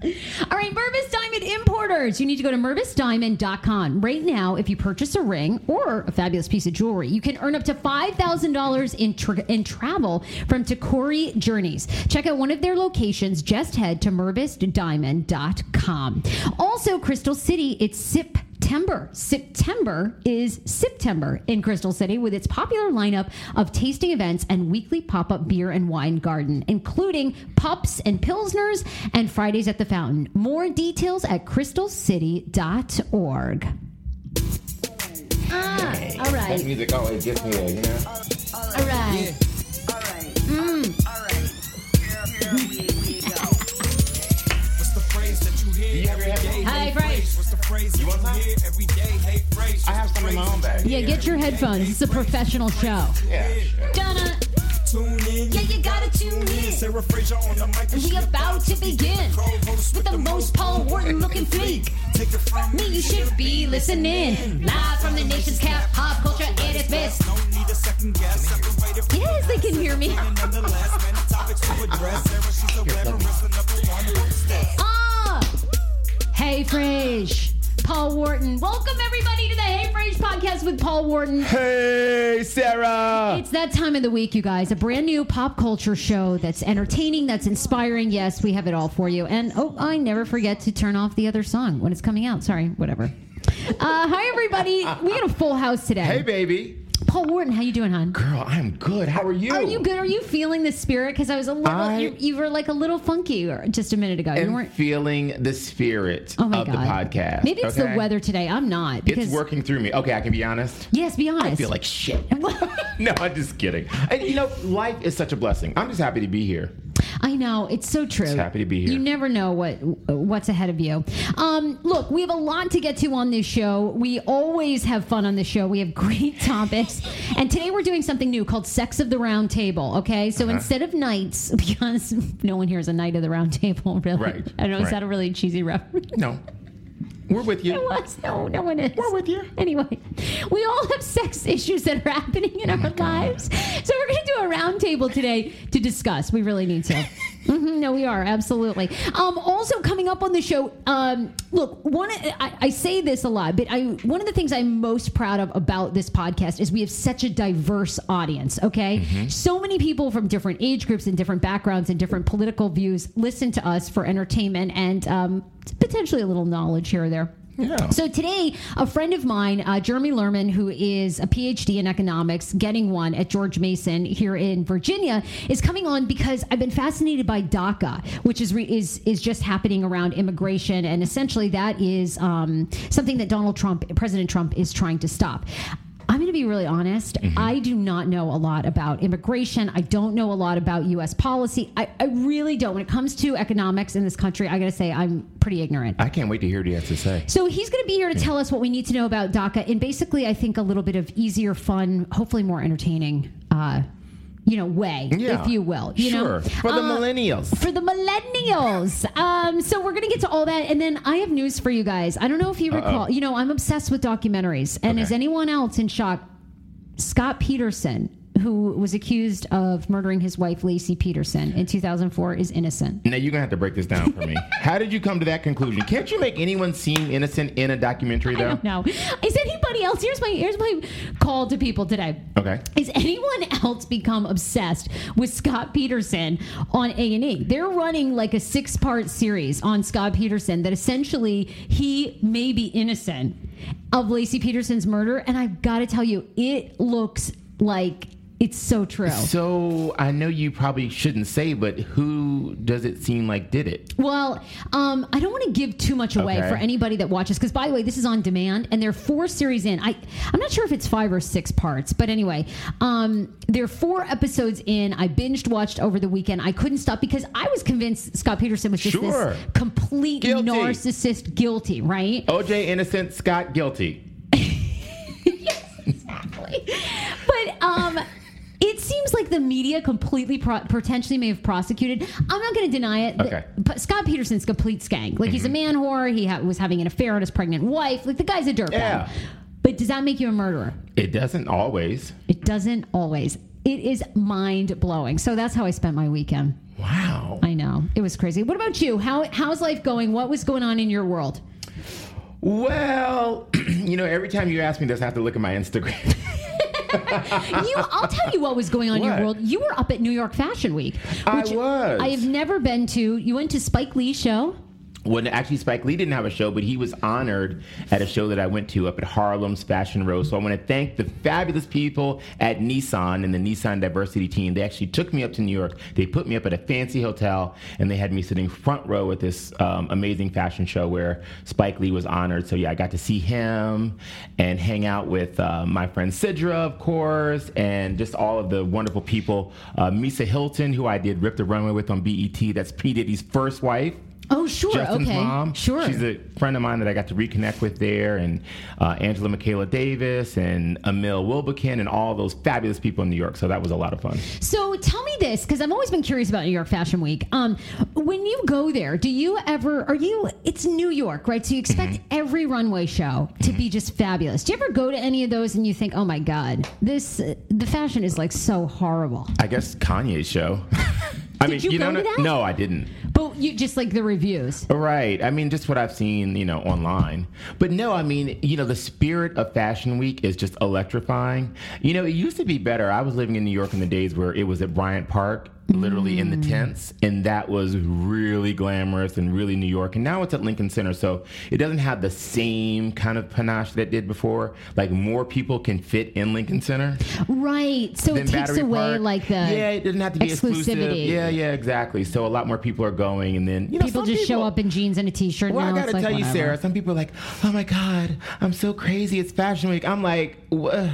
All right, Mervis Diamond Importers. You need to go to mervisdiamond.com. Right now, if you purchase a ring or a fabulous piece of jewelry, you can earn up to $5,000 in, tra- in travel from Takori Journeys. Check out one of their locations. Just head to mervisdiamond.com. Also, Crystal City, it's SIP September. September is September in Crystal City with its popular lineup of tasting events and weekly pop up beer and wine garden, including pups and pilsners and Fridays at the Fountain. More details at crystalcity.org. Ah, all right. That music always gets me there, you know? All right. All right. Mm. Hi, Frank. You want some? I have some in my own bag. Yeah, get your headphones. It's a professional show. Yeah, sure. Donna. Tune in. Yeah, you gotta tune in. Sarah Fraser on the mic. And we about to begin with the most Paul Wharton looking freak. Take it from Me, you should be listening. Live from the nation's cap, pop culture at its best. Don't need a second guess. Yes, they can hear me. nonetheless. Many topics to address. Sarah, she's a veteran. The number one step. Hey, Fraser. Paul Wharton. Welcome, everybody, to the Hey Fraser podcast with Paul Wharton. Hey, Sarah. It's that time of the week, you guys. A brand new pop culture show that's entertaining, that's inspiring. Yes, we have it all for you. And oh, I never forget to turn off the other song when it's coming out. Sorry, whatever. Uh, hi, everybody. We got a full house today. Hey, baby. Paul Wharton, how you doing, hon? Girl, I'm good. How are you? Are you good? Are you feeling the spirit? Because I was a little, I- you, you were like a little funky uh, just a minute ago. You I'm weren't. feeling the spirit Oh my of god. the podcast. Maybe it's okay? the weather today. I'm not because It's working through me. Okay, I can be honest. Yes, be honest. I feel like shit. no, I'm just kidding. And you know, life is such a blessing. I'm just happy to be here. I know it's so true. happy to be here. You never know what what's ahead of you. Um, look, we have a lot to get to on this show. We always have fun on this show. We have great topics, and today we're doing something new called "Sex of the Round Table." Okay, so Uh-huh. instead of nights, because no one here is a knight of the round table, really. Right, I don't know. Is that a really cheesy reference? No, we're with you. It was. No, no one is. We're with you. Anyway, we all have sex issues that are happening in oh our lives. So we're going to do a roundtable today to discuss. We really need to. Mhm, no, we are absolutely. Um, also coming up on the show. Um, look, one. I, I say this a lot, but I one of the things I'm most proud of about this podcast is we have such a diverse audience. Okay, so many people from different age groups and different backgrounds and different political views listen to us for entertainment and um, potentially a little knowledge here or there. Yeah. So today, a friend of mine, uh, Jeremy Lerman, who is a PhD in economics, getting one at George Mason here in Virginia, is coming on because I've been fascinated by DACA, which is re- is is just happening around immigration, and essentially that is um, something that Donald Trump, President Trump, is trying to stop. I'm going to be really honest. I do not know a lot about immigration. I don't know a lot about U.S. policy. I, I really don't. When it comes to economics in this country, I got to say I'm pretty ignorant. I can't wait to hear what he has to say. So he's going to be here to tell us what we need to know about DACA in basically, I think, a little bit of easier, fun, hopefully more entertaining, uh, you know, way, Yeah. if you will. You sure. know, For the Uh, millennials. for the millennials. Um, so we're gonna get to all that, and then I have news for you guys. I don't know if you recall. You know, I'm obsessed with documentaries, and Okay. is anyone else in shock? Scott Peterson, who was accused of murdering his wife Laci Peterson in 2004, is innocent. Now you're gonna have to break this down for me. How did you come to that conclusion? Can't you make anyone seem innocent in a documentary though? know. Is anybody else? Here's my here's my call to people today. Okay. Is anyone else become obsessed with Scott Peterson on A and E? They're running like a six part series on Scott Peterson that essentially he may be innocent of Laci Peterson's murder, and I've got to tell you, it looks like it's so true. So I know you probably shouldn't say, but who does it seem like did it? Well, um, I don't want to give too much away Okay. for anybody that watches because, by the way, this is on demand and there are four series in. I I'm not sure if it's five or six parts, but anyway, um, there are four episodes in. I binged watched over the weekend. I couldn't stop because I was convinced Scott Peterson was just Sure. this complete Guilty. narcissist, guilty, right? OJ innocent, Scott guilty. Yes, exactly. but um. It seems like the media completely pro- potentially may have prosecuted. I'm not going to deny it. Okay. Mm-hmm. But Scott Peterson's complete skank. Like he's a man whore. He ha- was having an affair on his pregnant wife. Like the guy's a dirtbag. Yeah. But does that make you a murderer? It doesn't always. It doesn't always. It is mind blowing. So that's how I spent my weekend. Wow. I know it was crazy. What about you? How how's life going? What was going on in your world? Well, you know, every time you ask me this, I have to look at my Instagram. You, I'll tell you what was going on in your world. You were up at New York Fashion Week. I was. I have never been to. You went to Spike Lee's show. When actually Spike Lee didn't have a show, but he was honored at a show that I went to up at Harlem's Fashion Row. So I want to thank the fabulous people at Nissan and the Nissan diversity team. They actually took me up to New York. They put me up at a fancy hotel, and they had me sitting front row at this um, amazing fashion show where Spike Lee was honored. So yeah, I got to see him and hang out with uh, my friend Sidra, of course, and just all of the wonderful people. Uh, Misa Hylton, who I did Rip the Runway with on BET. That's P Diddy's first wife. Oh, sure. Justin's okay. mom. Sure. She's a friend of mine that I got to reconnect with there, and uh, Angela Michaela Davis and Emil Wilbekin and all those fabulous people in New York. So that was a lot of fun. So tell me this, because I've always been curious about New York Fashion Week. Um, when you go there, do you ever? Are you? It's New York, right? So you expect Mm-hmm. every runway show to be just fabulous. Do you ever go to any of those and you think, oh my god, this uh, the fashion is like so horrible? I guess Kanye's show. I Did you you go know, to that? no, I didn't. But you just like the reviews. Right. I mean, just what I've seen, you know, online. But no, I mean, you know, the spirit of Fashion Week is just electrifying. You know, it used to be better. I was living in New York in the days where it was at Bryant Park. Literally in the mm. tents, and that was really glamorous and really New York. And now it's at Lincoln Center, so it doesn't have the same kind of panache that it did before. Like more people can fit in Lincoln Center. Right. So it takes Battery away Park. like the yeah, it doesn't have to be exclusive. exclusivity. Yeah, yeah, exactly. So a lot more people are going, and then you know people just show up in jeans and a t-shirt. Well. I gotta like, tell you, whatever. Sarah. Some people are like, "Oh my God, I'm so crazy. It's Fashion Week." I'm like, "Wha-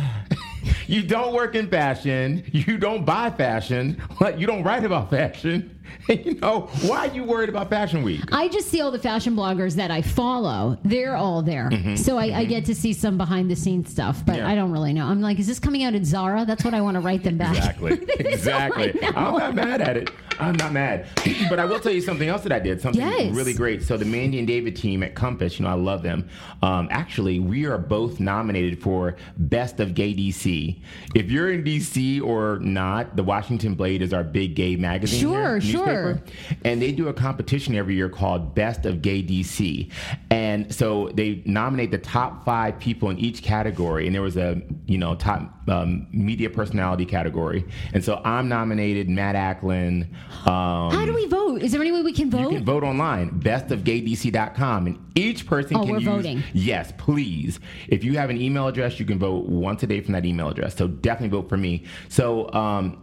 "You don't work in fashion. You don't buy fashion. What? You don't write about fashion. You know why are you worried about Fashion Week?" I just see all the fashion bloggers that I follow. They're all there. So I, I get to see some behind the scenes stuff, but Mm-hmm. Yeah. I don't really know. I'm like, is this coming out at Zara? That's what I want to write them back. Exactly. That's all I exactly. I'm not mad at it. I'm not mad. but I will tell you something else that I did. Something Yes. really great. So the Mandy and David team at Compass, you know, I love them. Um, actually, we are both nominated for Best of Gay DC. If you're in DC or not, the Washington Blade is our big gay magazine. Sure, here, sure. And they do a competition every year called Best of Gay DC. And so they nominate the top five people in each category. And there was a, you know, top um, media personality category. And so I'm nominated, Matt Ackland. Um, How do we vote? Is there any way we can vote? you can vote online, bestofgaydc.com, and each person Oh, can we're use. voting. Yes, please. If you have an email address, you can vote once a day from that email address. So definitely vote for me. So, um,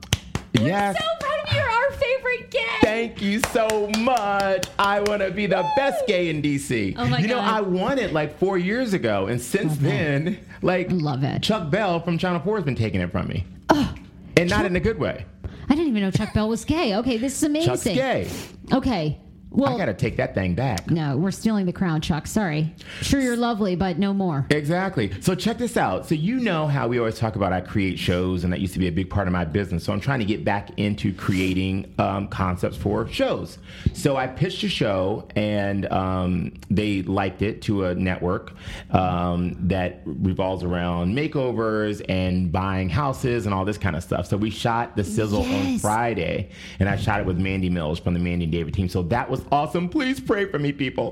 yes. so proud of you. You're our favorite gay. Thank you so much. I want to be the best gay in DC. Oh my you know, I won it like four years ago, and since then, like, Love it. Chuck Bell from Channel Four has been taking it from me, and not in a good way. I didn't even know Chuck Bell was gay. Okay, this is amazing. Chuck's gay. Okay. Well, I got to take that thing back. no, we're stealing the crown, Chuck. Sorry. Sure, you're lovely, but no more. Exactly. So check this out. So you know how we always talk about I create shows, and that used to be a big part of my business. So I'm trying to get back into creating um, concepts for shows. So I pitched a show, and um, they liked it to a network um, that revolves around makeovers and buying houses and all this kind of stuff. So we shot the sizzle on Friday, and I shot it with Mandy Mills from the Mandy and David team. So that was awesome. Please pray for me, people.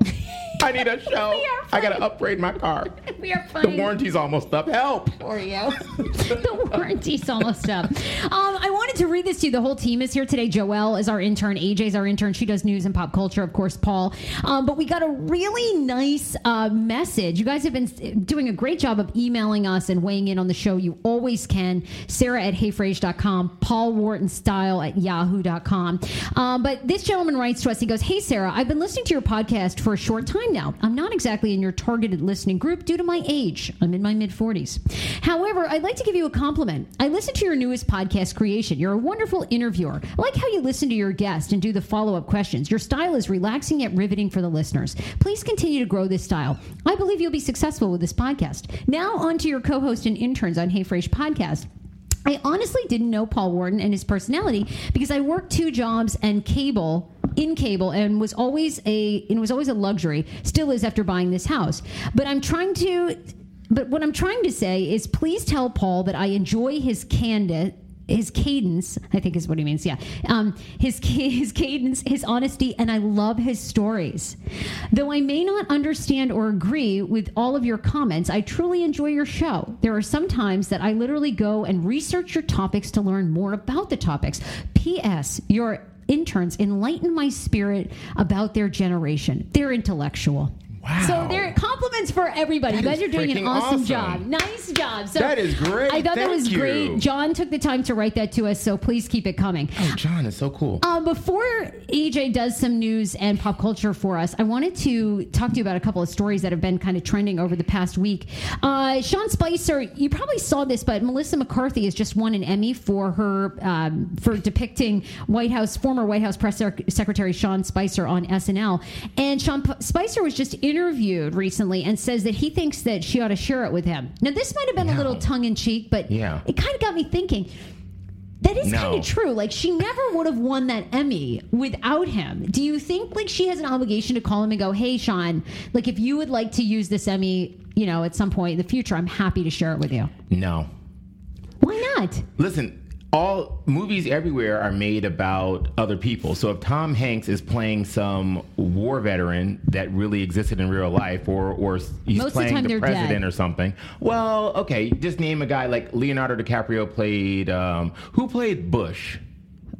I need a show. I got to upgrade my car. We are The warranty's almost up. Help. for you. the warranty's almost up. Um, I wanted to read this to you. The whole team is here today. Joelle is our intern. AJ's our intern. She does news and pop culture, of course, Paul. Um, but we got a really nice uh, message. You guys have been doing a great job of emailing us and weighing in on the show. You always can. Sarah at heyfraser.com, Paul Wharton Style at yahoo.com. Um, but this gentleman writes to us. He goes, Hey, Sarah, I've been listening to your podcast for a short time now. I'm not exactly in your targeted listening group due to my age. I'm in my mid 40s. However, I'd like to give you a compliment. I listened to your newest podcast creation. You're a wonderful interviewer. I like how you listen to your guest and do the follow up questions. Your style is relaxing yet riveting for the listeners. Please continue to grow this style. I believe you'll be successful with this podcast. Now, on to your co host and interns on Hey Fraser Podcast. I honestly didn't know Paul Wharton and his personality because I worked two jobs and cable in cable and was always a it was always a luxury still is after buying this house. But i'm trying to but what i'm trying to say is please tell paul that i enjoy his candid his cadence, I think is what he means. Yeah, um, his his cadence, his honesty, and I love his stories. Though I may not understand or agree with all of your comments, I truly enjoy your show. There are some times that I literally go and research your topics to learn more about the topics. P.S. Your interns enlighten my spirit about their generation. They're intellectual. Wow. So they're compliments for everybody. That you guys are doing an awesome, awesome. job. Nice job. So That is great. I thought that was you. great. John took the time to write that to us, so please keep it coming. Oh, John is so cool. Um, before AJ does some news and pop culture for us, I wanted to talk to you about a couple of stories that have been kind of trending over the past week. Uh, Sean Spicer, you probably saw this, but Melissa McCarthy has just won an Emmy for her um, for depicting White House former White House press Sec- secretary Sean Spicer on SNL. And Sean P- Spicer was just interviewed recently and says that he thinks that she ought to share it with him. Now, this might have been a little tongue in cheek, but Yeah. it kind of got me thinking. That is No. kind of true. Like she never would have won that Emmy without him. Do you think like she has an obligation to call him and go, "Hey, Sean, like if you would like to use this Emmy, you know, at some point in the future, I'm happy to share it with you." No. Why not? Listen, all movies everywhere are made about other people. So if Tom Hanks is playing some war veteran that really existed in real life, or or he's Most of the playing the, president dead. or something, well, okay, just name a guy like Leonardo DiCaprio played. Um, who played Bush?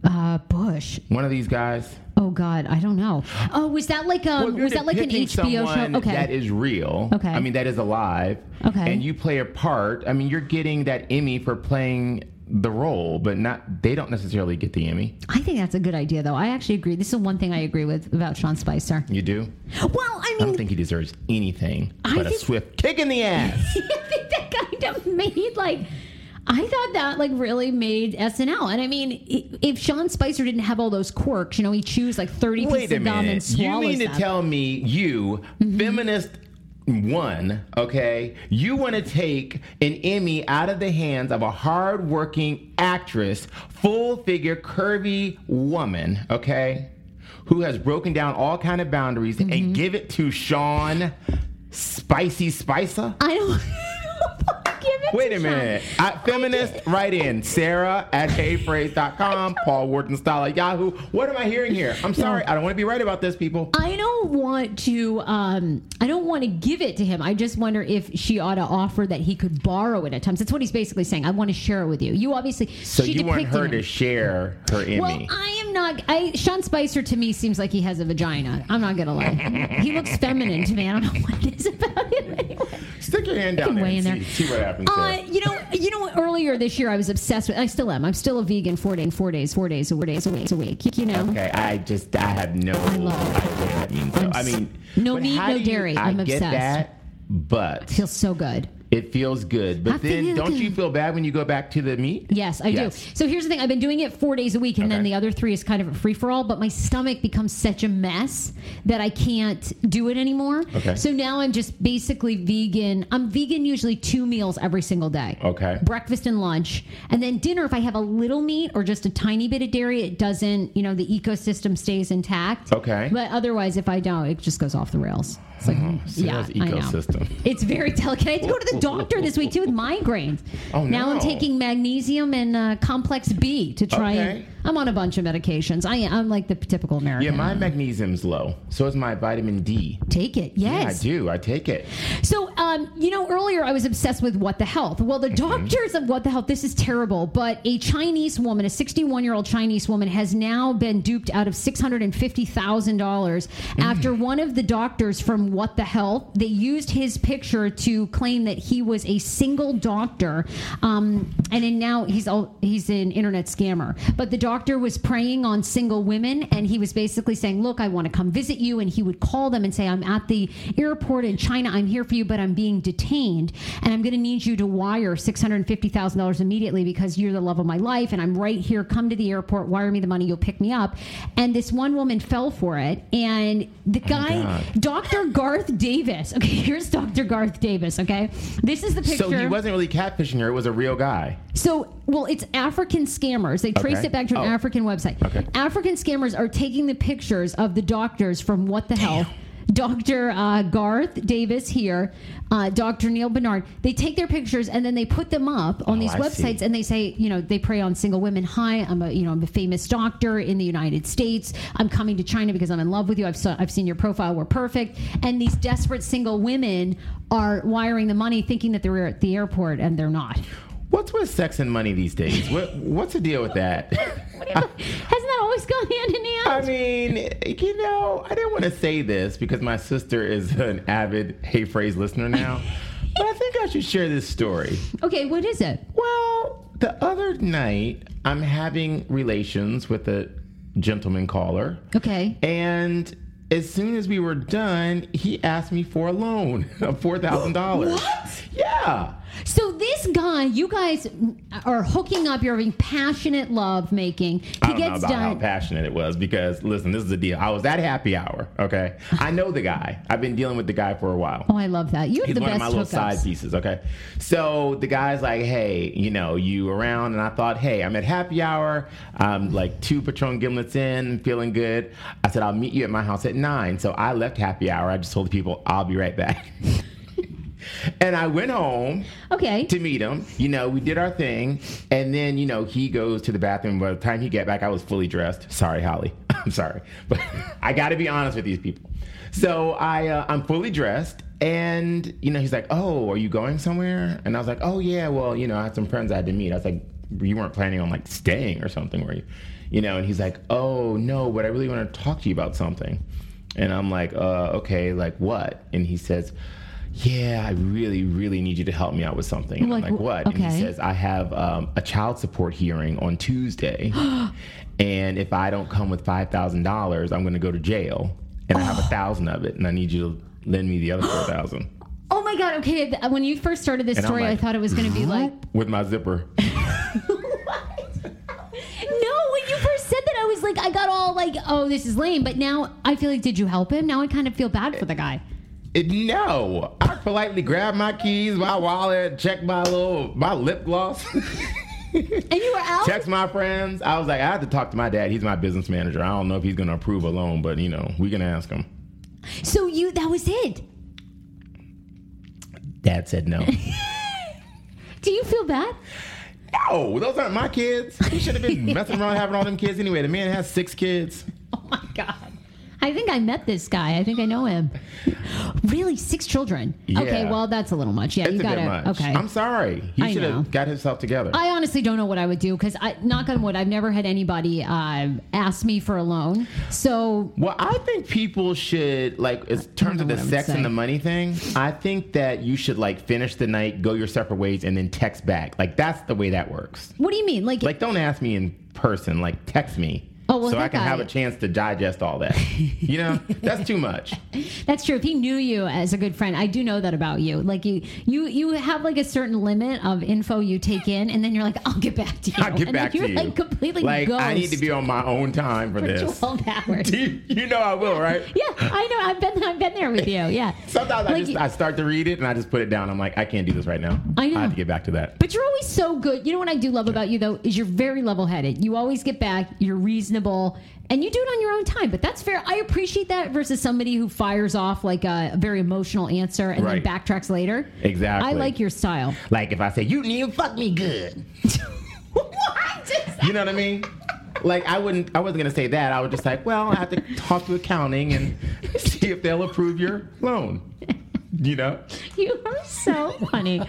Uh, Bush. One of these guys. Oh God, I don't know. Oh, was that like um? Well, was that like an HBO show? Okay. That is real. Okay. I mean, that is alive. Okay. And you play a part. I mean, you're getting that Emmy for playing the role, but not. They don't necessarily get the Emmy. I think that's a good idea, though. I actually agree. This is one thing I agree with about Sean Spicer. You do. Well, I mean, I don't think he deserves anything I but a swift kick in the ass. I think that kind of made like I thought that like really made SNL. And I mean, if Sean Spicer didn't have all those quirks, you know, he chews like thirty Wait pieces a of gum and minute. You swallows mean to them. tell me you, mm-hmm. feminist one, okay, you want to take an Emmy out of the hands of a hardworking actress, full figure, curvy woman, okay, who has broken down all kind of boundaries Mm-hmm. and give it to Sean Spicy Spicer? I don't. Wait a minute. I, feminist, write in. Sarah at heyfraser.com. Paul Wharton style at Yahoo. What am I hearing here? I'm sorry. I don't want to be right about this, people. I don't want to. Um, I don't want to give it to him. I just wonder if she ought to offer that he could borrow it at times. That's what he's basically saying. I want to share it with you. You obviously. So she you want her him. to share her Emmy? Well, I am not. I Sean Spicer to me seems like he has a vagina. I'm not gonna lie. he looks feminine to me. I don't know what it is about him. Anyway. Stick your hand down there and in see, see what happens. Uh, you know, you know. Earlier this year, I was obsessed with. I still am. I'm still a vegan. Four days, four days, four days, four days a week, a week. You know. Okay, I just I have no I love idea what that means. So, I mean, no meat, no you- dairy. I I'm get obsessed. that, but Feels so good. It feels good. I But then, don't you feel bad when you go back to the meat? Yes, I Yes. do. So here's the thing: I've been doing it four days a week, and then the other three is kind of a free for all. But my stomach becomes such a mess that I can't do it anymore. Okay. So now I'm just basically vegan. I'm vegan usually two meals every single day. Okay. Breakfast and lunch, and then dinner. If I have a little meat or just a tiny bit of dairy, it doesn't. You know, the ecosystem stays intact. Okay. But otherwise, if I don't, it just goes off the rails. It's like, oh, yeah, I know. ecosystem. It's very delicate. I had to go to the doctor this week too with migraines. Oh, Now I'm taking magnesium and uh, complex B to try Okay. and. I'm on a bunch of medications. I, I'm like the typical American. Yeah, my magnesium's low. So is my vitamin D. Take it, Yeah, yes. I do. I take it. So, um, you know, earlier I was obsessed with What the Health. Well, the Mm-hmm. doctors of What the Health, this is terrible, but a Chinese woman, a 61 year old Chinese woman, has now been duped out of $650,000 Mm. after one of the doctors from What the Health, they used his picture to claim that he was a single doctor. Um, and then now he's all, he's an internet scammer. But the doctor was preying on single women and he was basically saying, Look, I want to come visit you. And he would call them and say, I'm at the airport in China. I'm here for you, but I'm being detained. And I'm going to need you to wire $650,000 immediately because you're the love of my life. And I'm right here. Come to the airport, wire me the money. You'll pick me up. And this one woman fell for it. And the guy, God. Dr. Garth Davis. Okay, here's Dr. Garth Davis. Okay. This is the picture. So he wasn't really catfishing her. It was a real guy. So, well, it's African scammers. They traced Okay. it back to an Oh. African website. Okay. African scammers are taking the pictures of the doctors from What the Health. Dr. Uh, Garth Davis here, uh, Dr. Neal Barnard. They take their pictures and then they put them up on Oh, these I websites, see. and they say, you know, they prey on single women. Hi, I'm a, you know, I'm a famous doctor in the United States. I'm coming to China because I'm in love with you. I've saw, I've seen your profile. We're perfect. And these desperate single women are wiring the money, thinking that they're at the airport, and they're not. What's with sex and money these days? What What's the deal with that? Hasn't that always gone hand in hand? I mean, you know, I didn't want to say this because my sister is an avid Hey Fraser listener now, but I think I should share this story. okay, what is it? Well, the other night, I'm having relations with a gentleman caller, Okay. and as soon as we were done, he asked me for a loan of four thousand dollars. What? Yeah. So this guy, you guys are hooking up. You're having passionate love making. He I don't know gets about how passionate it was because listen, this is the deal. I was at happy hour. Okay, I know the guy. I've been dealing with the guy for a while. Oh, I love that. You have He's the one of best my little side pieces. Okay, so the guy's like, "Hey, you know, you around?" And I thought, "Hey, I'm at happy hour. I'm like two Patron gimlets in, feeling good." I said, "I'll meet you at my house at 9. So I left happy hour. I just told the people, "I'll be right back." and I went home Okay. to meet him. You know, we did our thing, and then you know he goes to the bathroom. By the time he get back, I was fully dressed. Sorry, Holly. I'm sorry, but I got to be honest with these people. So I uh, I'm fully dressed, and you know he's like, "Oh, are you going somewhere?" And I was like, "Oh yeah, well you know I had some friends I had to meet." I was like, you weren't planning on like staying or something, were you? You know, and he's like, oh no, but I really want to talk to you about something. And I'm like, uh, okay, like what? And he says, yeah, I really, really need you to help me out with something. And Like, I'm like, what? And he says, I have um, a child support hearing on Tuesday. and if I don't come with $5,000, I'm going to go to jail. And I have a thousand of it. And I need you to lend me the other 4000 Oh my god. Okay, when you first started this And story, I thought it was going to be like. with my zipper. No, when you first said that, I was like, I got all like, oh, this is lame. But now I feel like, did you help him? Now I kind of feel bad for the guy. It, no, I politely grabbed my keys, my wallet, checked my little my lip gloss, And you were out. text my friends. I was like, I have to talk to my dad. He's my business manager. I don't know if he's going to approve a loan, but you know, we can ask him. So you, that was it. Dad said no. Do you feel bad? no, those aren't my kids. He should have been messing around having all them kids anyway. The man has six kids. Oh my god. I think I met this guy. I think I know him. Really, six children? Okay, well that's a little much. Yeah, It's you bit much. Okay. I'm sorry. He should have got himself together. I honestly don't know what I would do because I, knock on wood, I've never had anybody uh, ask me for a loan. So Well, I think people should like in terms of the what I would sex and the money thing. I think that you should like finish the night, go your separate ways, and then text back. Like that's the way that works. what do you mean? Like, Like don't ask me in person. Like text me. Oh, well, so I can guy- have a chance to digest all that. You know, that's too much. That's true. If he knew you as a good friend, I do know that about you. Like you, you, you have like a certain limit of info you take in, and then you're like, "I'll get back to you." I'll get and back to you're you. like completely like ghost I need to be on my own time for for this. twelve hours. You, you know I will, right? yeah, I know. I've been, I've been there with you. Yeah. Sometimes I just I start to read it and I just put it down. I'm like, I can't do this right now. I know. I have to get back to that. But you're always so good. You know what I do love about you though is you're very level-headed. You always get back. You're reasonable, and you do it on your own time. But that's fair. I appreciate that versus somebody who fires off like a, very emotional answer and Right. then backtracks later. Exactly. I like your style. Like if I say you didn't even fuck me good. what? You know what I mean? Like I wouldn't I wasn't gonna say that. I would just like, well, I have to talk to accounting and see if they'll approve your loan. You know? You are so funny.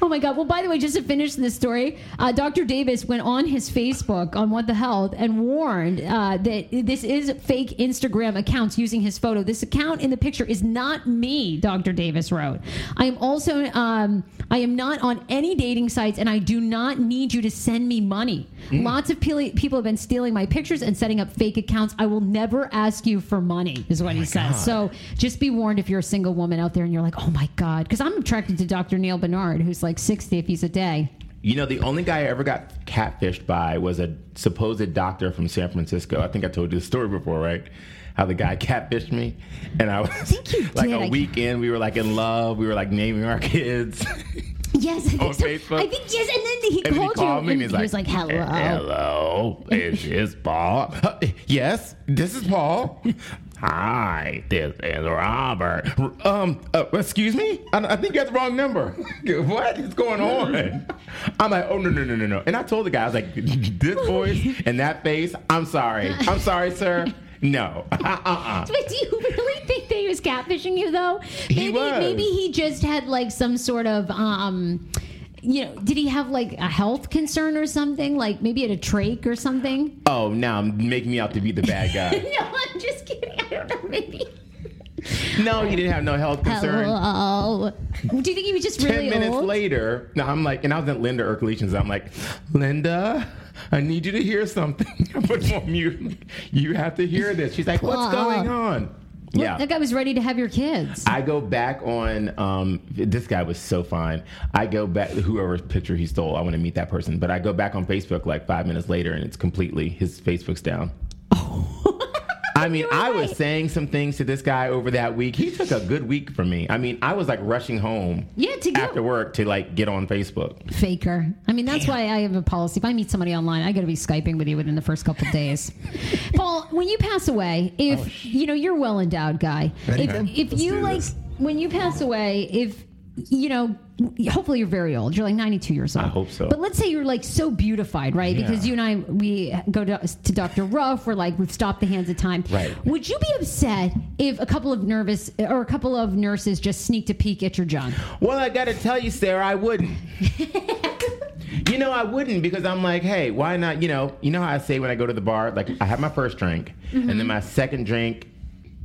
Oh my God. Well, by the way, just to finish this story, uh, Dr. Davis went on his Facebook on What the Health and warned uh, that this is fake Instagram accounts using his photo. This account in the picture is not me, Dr. Davis wrote. I am also, um, I am not on any dating sites and I do not need you to send me money. Lots of people have been stealing my pictures and setting up fake accounts. I will never ask you for money, is what he says. So just be warned if you're a single woman out there and you're like, oh my God. Because I'm attracted to Dr. Neal Barnard, who's like 60 if he's a day. You know, the only guy I ever got catfished by was a supposed doctor from San Francisco. I think I told you the story before, right? How the guy catfished me, and I was you like did. a I- weekend. We were like in love. We were like naming our kids. Yes, I think On so. Facebook? I think yes, and then he And then he called called you me and and he was like, like, "Hello." Hello, is this Paul? Yes, this is Paul. Hi, this is Robert. Um, uh, excuse me? I, I think you have the wrong number. what is going on? I'm like, oh no no no no no. And I told the guy, I was like, this voice and that face. I'm sorry. I'm sorry, sir. No. Uh-uh. But do you really think that he was catfishing you though? He maybe was. maybe he just had like some sort of um you know, did he have like a health concern or something? Like maybe at a trach or something? Oh, now making me out to be the bad guy. No, I'm just kidding. I don't know, maybe. No, he didn't have no health concern. Hello. Do you think he was just really Ten minutes old? later, no, I'm like, and I was at Linda Erkleach's. I'm like, Linda, I need you to hear something. I put on mute. You have to hear this. She's like, what's going on? Yeah. That guy was ready to have your kids. I go back on. Um, this guy was so fine. I go back. Whoever's picture he stole, I want to meet that person. But I go back on Facebook like five minutes later, and it's completely his Facebook's down. I mean, I was saying some things to this guy over that week. He took a good week from me. I mean, I was like rushing home Yeah, to go. after work to like get on Facebook. Faker. I mean, that's why I have a policy. If I meet somebody online, I got to be skyping with you within the first couple of days. Paul, when you pass away, if you know you're well endowed guy, if if you like this. when you pass away, if you know, hopefully you're very old. You're like 92 years old. I hope so. But let's say you're like so beautified, right? Yeah. Because you and I, we go to, to Dr. Ruff. We're like, we've stopped the hands of time. Right. Would you be upset if a couple of nervous or a couple of nurses just sneaked a peek at your junk? Well, I got to tell you, Sarah, I wouldn't. You know, I wouldn't because I'm like, hey, why not? You know, you know how I say when I go to the bar, like I have my first drink, and then mm-hmm. my second drink,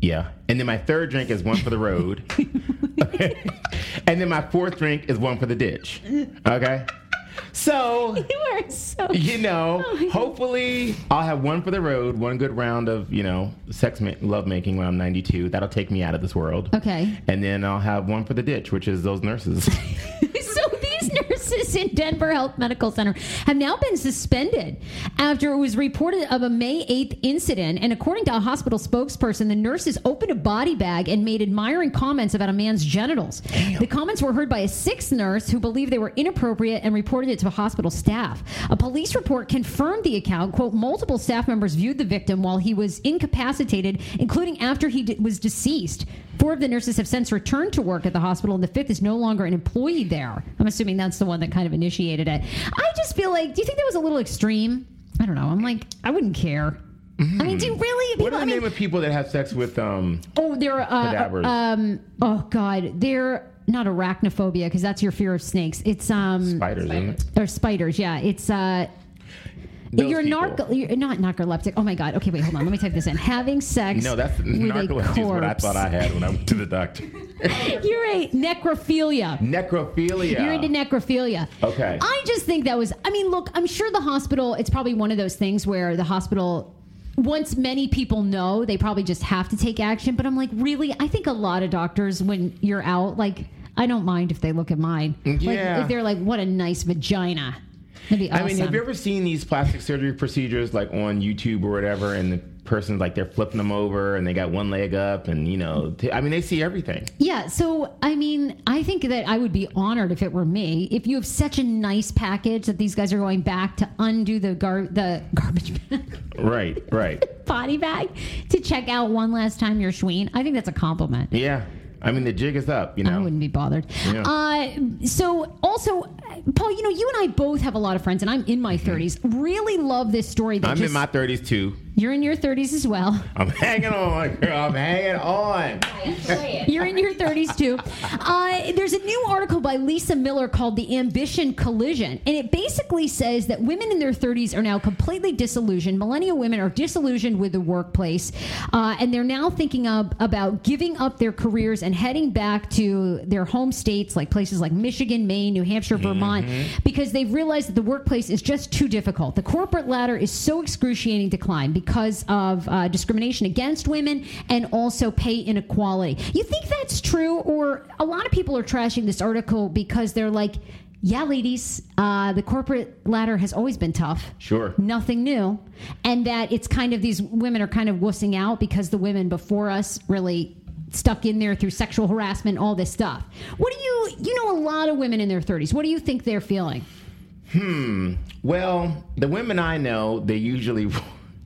yeah, and then my third drink is one for the road, okay, and then my fourth drink is one for the ditch, okay. So You are so. you know, Oh hopefully I'll have one for the road, one good round of you know sex ma- love making when I'm 92. That'll take me out of this world. Okay. And then I'll have one for the ditch, which is those nurses. In Denver Health Medical Center have now been suspended after it was reported of a May 8th incident. And according to a hospital spokesperson, the nurses opened a body bag and made admiring comments about a man's genitals. The comments were heard by a sixth nurse who believed they were inappropriate and reported it to hospital staff. A police report confirmed the account. Quote, multiple staff members viewed the victim while he was incapacitated, including after he d- was deceased. Four of the nurses have since returned to work at the hospital, and the fifth is no longer an employee there. I'm assuming that's the one that kind of initiated it. I just feel like, do you think that was a little extreme? I don't know. I'm like, I wouldn't care. I mean, do you really? what People, are I the mean, name of people that have sex with um? oh, they're uh, Cadavers. um, oh god, they're not arachnophobia because that's your fear of snakes. It's um, Spiders, isn't it? or spiders. Yeah, it's uh. Those you're people. narco, you're not narcoleptic. Oh my god. Okay, wait, hold on. Let me type this in. Having sex. No, that's narcolepsy is what I thought I had when I went to the doctor. You're a necrophilia. Necrophilia. You're into necrophilia. Okay. I just think that was. I mean, look, I'm sure the hospital. It's probably one of those things where the hospital. Once many people know, they probably just have to take action. But I'm like, really? I think a lot of doctors, when you're out, like, I don't mind if they look at mine. Like, Yeah. if they're like, what a nice vagina. Awesome. I mean, have you ever seen these plastic surgery procedures like on YouTube or whatever, and the person's like they're flipping them over and they got one leg up, and you know, t- I mean, they see everything. Yeah, so I mean, I think that I would be honored if it were me. If you have such a nice package that these guys are going back to undo the gar- the garbage bag, Right, right. body bag to check out one last time your Schween, I think that's a compliment. Yeah. I mean, the jig is up, you know. I wouldn't be bothered. Yeah. Uh, so, also, Paul, you know, you and I both have a lot of friends, and I'm in my 30s. Really love this story. That Mm-hmm. I'm just, in my 30s too. You're in your 30s as well. I'm hanging on, girl. I'm hanging on. You're in your 30s too. Uh, there's a new article by Lisa Miller called The Ambition Collision. And it basically says that women in their 30s are now completely disillusioned. Millennial women are disillusioned with the workplace. Uh, and they're now thinking of, about giving up their careers and heading back to their home states, like places like Michigan, Maine, New Hampshire, Vermont, because they've realized that the workplace is just too difficult. The corporate ladder is so excruciating to climb because of uh, discrimination against women and also pay inequality. You think that's true, or a lot of people are trashing this article because they're like, "Yeah, ladies, uh, the corporate ladder has always been tough. Sure. Nothing new, and that it's kind of these women are kind of wussing out because the women before us really." Stuck in there through sexual harassment, all this stuff. What do you, you know, a lot of women in their 30s. What do you think they're feeling? Hmm. Well, the women I know, they usually,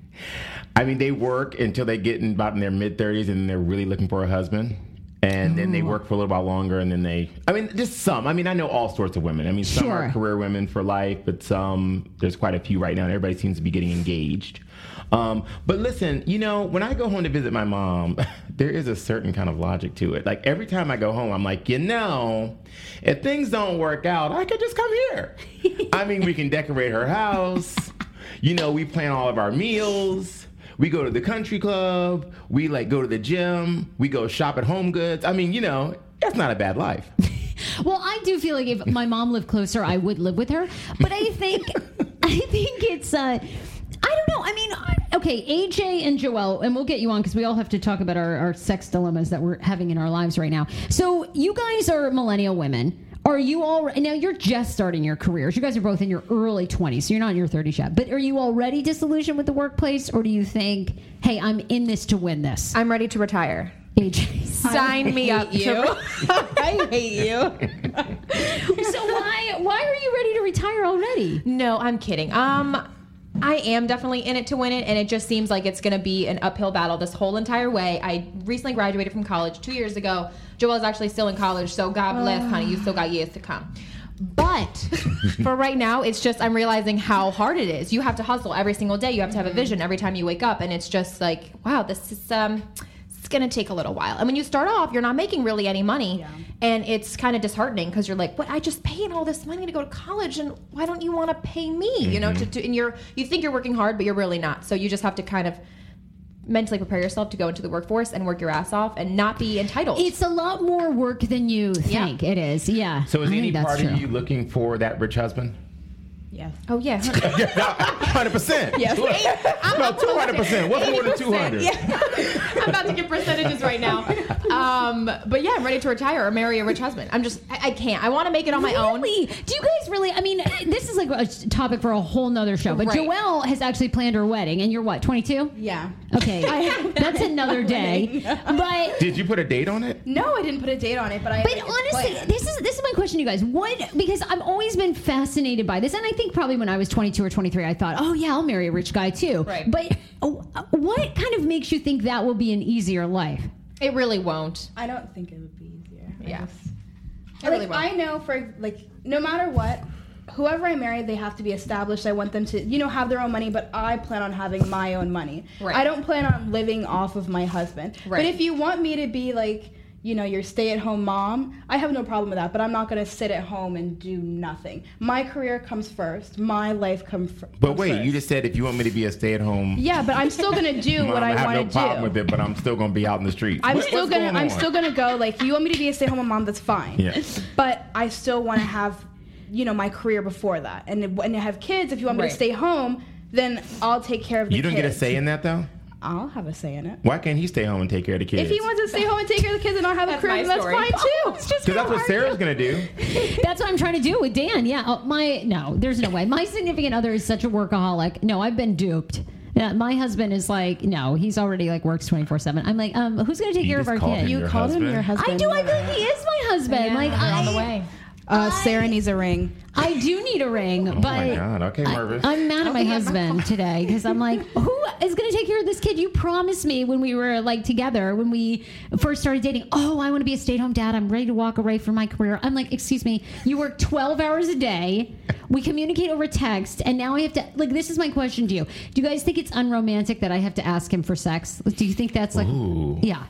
I mean, they work until they get in about in their mid 30s and they're really looking for a husband. And then they work for a little while longer and then they, I mean, just some. I mean, I know all sorts of women. I mean, some are career women for life, but some, there's quite a few right now. And everybody seems to be getting engaged. Um, but listen, you know, when I go home to visit my mom, there is a certain kind of logic to it. Like every time I go home, I'm like, you know, if things don't work out, I could just come here. I mean, we can decorate her house. You know, we plan all of our meals. We go to the country club. We like go to the gym. We go shop at Home Goods. I mean, you know, that's not a bad life. Well, I do feel like if my mom lived closer, I would live with her. But I think, I think it's. Uh, I don't know. I mean, I- okay, AJ and Joelle, and we'll get you on because we all have to talk about our, our sex dilemmas that we're having in our lives right now. So, you guys are millennial women. Are you all now? You're just starting your careers. You guys are both in your early 20s, so you're not in your 30s yet. But are you already disillusioned with the workplace, or do you think, "Hey, I'm in this to win this"? I'm ready to retire. AJ, Sign me up. you. To, I hate you. so why why are you ready to retire already? no, I'm kidding. Um, I am definitely in it to win it, and it just seems like it's going to be an uphill battle this whole entire way. I recently graduated from college two years ago. Joelle's actually still in college, so God bless, honey. You still got years to come. But for right now, it's just I'm realizing how hard it is. You have to hustle every single day. You have to have a vision every time you wake up, and it's just like, wow, this is um, it's it's going to take a little while. And when you start off, you're not making really any money. And it's kind of disheartening because you're like, what? I just paid all this money to go to college. And why don't you want to pay me? You know, to, mm-hmm. to, and you're, you think you're working hard, but you're really not. So you just have to kind of mentally prepare yourself to go into the workforce and work your ass off and not be entitled. It's a lot more work than you think it is. Yeah. So is I any part true. of you looking for that rich husband? Yes. oh, yeah. Hundred percent. Yes. About two hundred percent. What's more than two hundred? I'm about to give percentages right now. Um, but yeah, I'm ready to retire or marry a rich husband. I'm just, I, I can't. I want to make it on my own. Really? Do you guys really? I mean, this is like a topic for a whole nother show. But Right. Joelle has actually planned her wedding, and you're what, 22? Yeah. Okay, that's another day. But Did you put a date on it? No, I didn't put a date on it, but I. But like, honestly, planned. this is this is my question, to you guys. What? Because I've always been fascinated by this, and I think probably when I was 22 or 23, I thought, oh yeah, I'll marry a rich guy too. Right. But uh, what kind of makes you think that will be an easier life? It really won't. I don't think it would be easier. I Yeah. just- It really like I know for like no matter what, whoever I marry, they have to be established. I want them to you know have their own money, but I plan on having my own money. Right. I don't plan on living off of my husband. Right. But if you want me to be like you know your stay-at-home mom, I have no problem with that. But I'm not going to sit at home and do nothing. My career comes first. My life comes first. But wait, you just said if you want me to be a stay-at-home yeah, but I'm still going to do mom, what I, have want no to problem do. with it, but I'm still going to be out in the street. I'm What- still what's gonna going I'm on? still gonna go like you want me to be a stay at home mom that's fine. Yeah. But I still want to have you know my career before that and when I have kids if you want me Right. to stay home then I'll take care of the You don't get a say in that though. I'll have a say in it. Why can't he stay home and take care of the kids? If he wants to stay home and take care of the kids and not have a That's career, that's fine too. It's just because that's what Sarah's gonna do. That's what I'm trying to do with Dan. Yeah, oh, my no, there's no way. My significant other is such a workaholic. No, I've been duped. Yeah, my husband is like, no, he's already like works 24 seven. I'm like, um, who's gonna take You care of our called kid? You your called him your husband. I do. I think he is my husband. like, they're I, on the way. Uh, Sarah needs a ring. I do need a ring, but Oh my God. Okay, Mervis. I, am mad at my husband today because I'm like, who is going to take care of this kid? You promised me when we were like together, when we first started dating. Oh, I want to be a stay-at-home dad. I'm ready to walk away from my career. I'm like, excuse me, you work 12 hours a day. We communicate over text, and now I have to like. This is my question to you: Do you guys think it's unromantic that I have to ask him for sex? Do you think that's like, Ooh. yeah?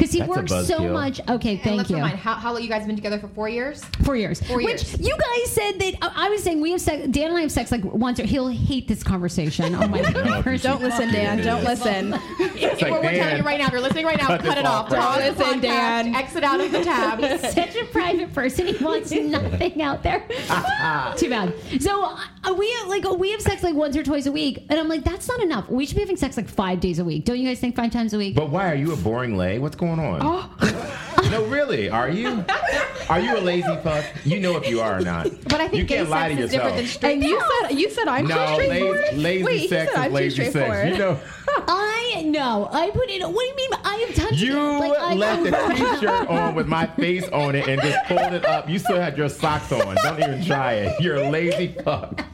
Because he That's a works so buzzkill. much. Okay, And thank let's you. remind, how, how long you guys been together for four years? Four years. Four Which years. you guys said that I I was saying we have sex. Dan and I have sex like once. Or he'll hate this conversation. Oh my god! Don't listen, Dan. Don't listen. It's like, we're, we're telling Dan, you right now. If you're listening right now, cut cut, this it off. off right Pause now. the Listen, podcast, Dan. Exit out of the tab. He's such a private person. He wants nothing out there. Too bad. So uh, we have, like we have sex like once or twice a week, and I'm like, that's not enough. We should be having sex like five days a week. Don't you guys think five times a week? But why are you a boring lay? What's going on? Oh. no, really, are you? Are you a lazy fuck? You know if you are or not. But I think you gay can't lie to sex is yourself. different than straight. And you said you said I'm no, too straightforward. lazy, lazy Wait, he sex said is I'm too lazy sex. You know, I know. I put in. What do you mean? I have touched you it. Like, I left the t-shirt on with my face on it and just pulled it up. You still had your socks on. Don't even try it. You're a lazy fuck.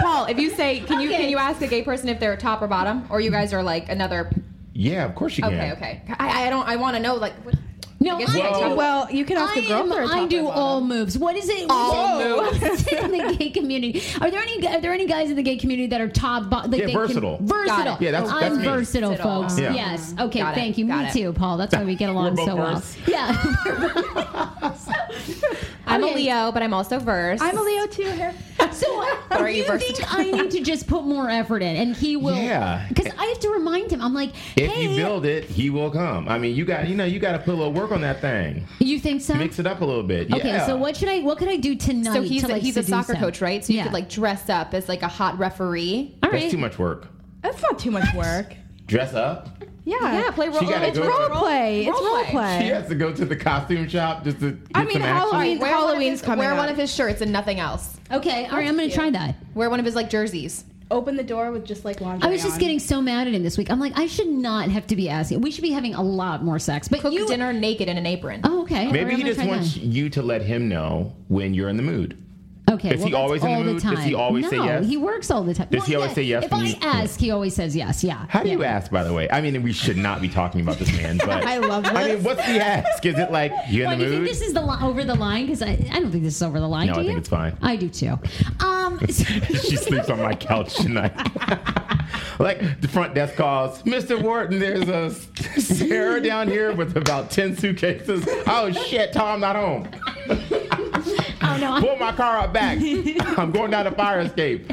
Paul, if you say, can you Okay. can you ask a gay person if they're top or bottom, or you guys are like another? Yeah, of course you can. Okay, okay. I, I don't. I want to know like. What, No, I guess I, you Well- do. Well, you can ask I a girl am- for a top I do bottom. all moves. What is it? All what is it in the gay community? Are there any? Are there any guys in the gay community that are top? Like Yeah, they versatile. Can, versatile. Got it. Yeah, that's- I'm me. versatile, Versatile. folks. Yeah. Yes. Okay. Thank you. Got Me it. too, Paul. That's why we get along so well. Yeah. I'm Okay. a Leo, but I'm also verse. I'm a Leo too. Here. so are do you you think? I need to just put more effort in, and he will? Yeah. Because I have to remind him. I'm like, If hey, you build it, he will come. I mean, you got you know you got to put a little work on that thing. You think so? Mix it up a little bit. Okay. yeah. So what should I? What could I do tonight? So he's to, a, like, he's a soccer him? coach, right? So you Yeah. could like dress up as like a hot referee. All That's too much work. That's not too much work. Dress up. Yeah. Yeah, play role. She it's role to- Role play. It's Role role play. play. She has to go to the costume shop just to get I mean, some action. Halloween- Wear Halloween's his- coming Wear up. one of his shirts and nothing else. Okay. All right. I'm going to try that. Wear one of his like jerseys. Open the door with just like lingerie. I was just on. getting so mad at him this week. I'm like, I should not have to be asking. We should be having a lot more sex. But Cook you, dinner naked in an apron. Oh, okay. Maybe he just wants that. you to let him know when you're in the mood. Okay. Does well, he always in the mood? time. Does he always no, say yes? he works all the time. Does he always say yes If I you- ask, he always says yes. Yeah. How do you ask, by the way? I mean, we should not be talking about this man, but I love it. I mean, what's the ask? Is it like you in Why, the do you think mood? this is the li- over the line? Because I, I don't think this is over the line. No, do I you? think it's fine. I do too. Um, she sleeps on my couch tonight. like the front desk calls, Mr. Wharton, there's a Sarah down here with about 10 suitcases. Oh shit, Tom not home. Oh no, Pull my car out back. I'm going down the fire escape.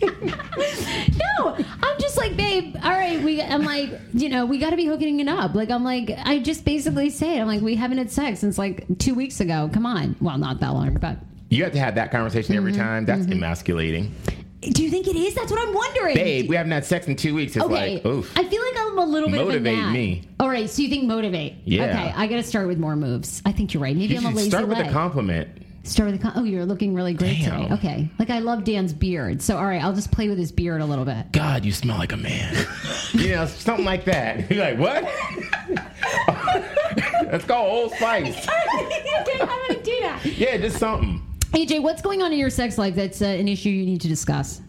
no, I'm just like, babe. All right, we. I'm like, you know, we got to be hooking it up. Like, I'm like, I just basically say it. I'm like, we haven't had sex since like two weeks ago. Come on. Well, not that long, but. You have to have that conversation every Mm-hmm, time. That's emasculating. Do you think it is? That's what I'm wondering. Babe, we haven't had sex in two weeks. It's Okay. like, oof. I feel like I'm a little bit Motivate of a gnat. me. All right, so you think motivate? Yeah. Okay, I got to start with more moves. I think you're right. Maybe You I'm a lazy start with leg. a compliment. Start with the con- oh, you're looking really great Damn. today. Okay, like I love Dan's beard. So all right, I'll just play with his beard a little bit. God, you smell like a man. you know, something like that. You're like, what? Let's go, Old Spice. okay, I'm gonna do that. Yeah, just something. AJ, what's going on in your sex life that's uh, an issue you need to discuss?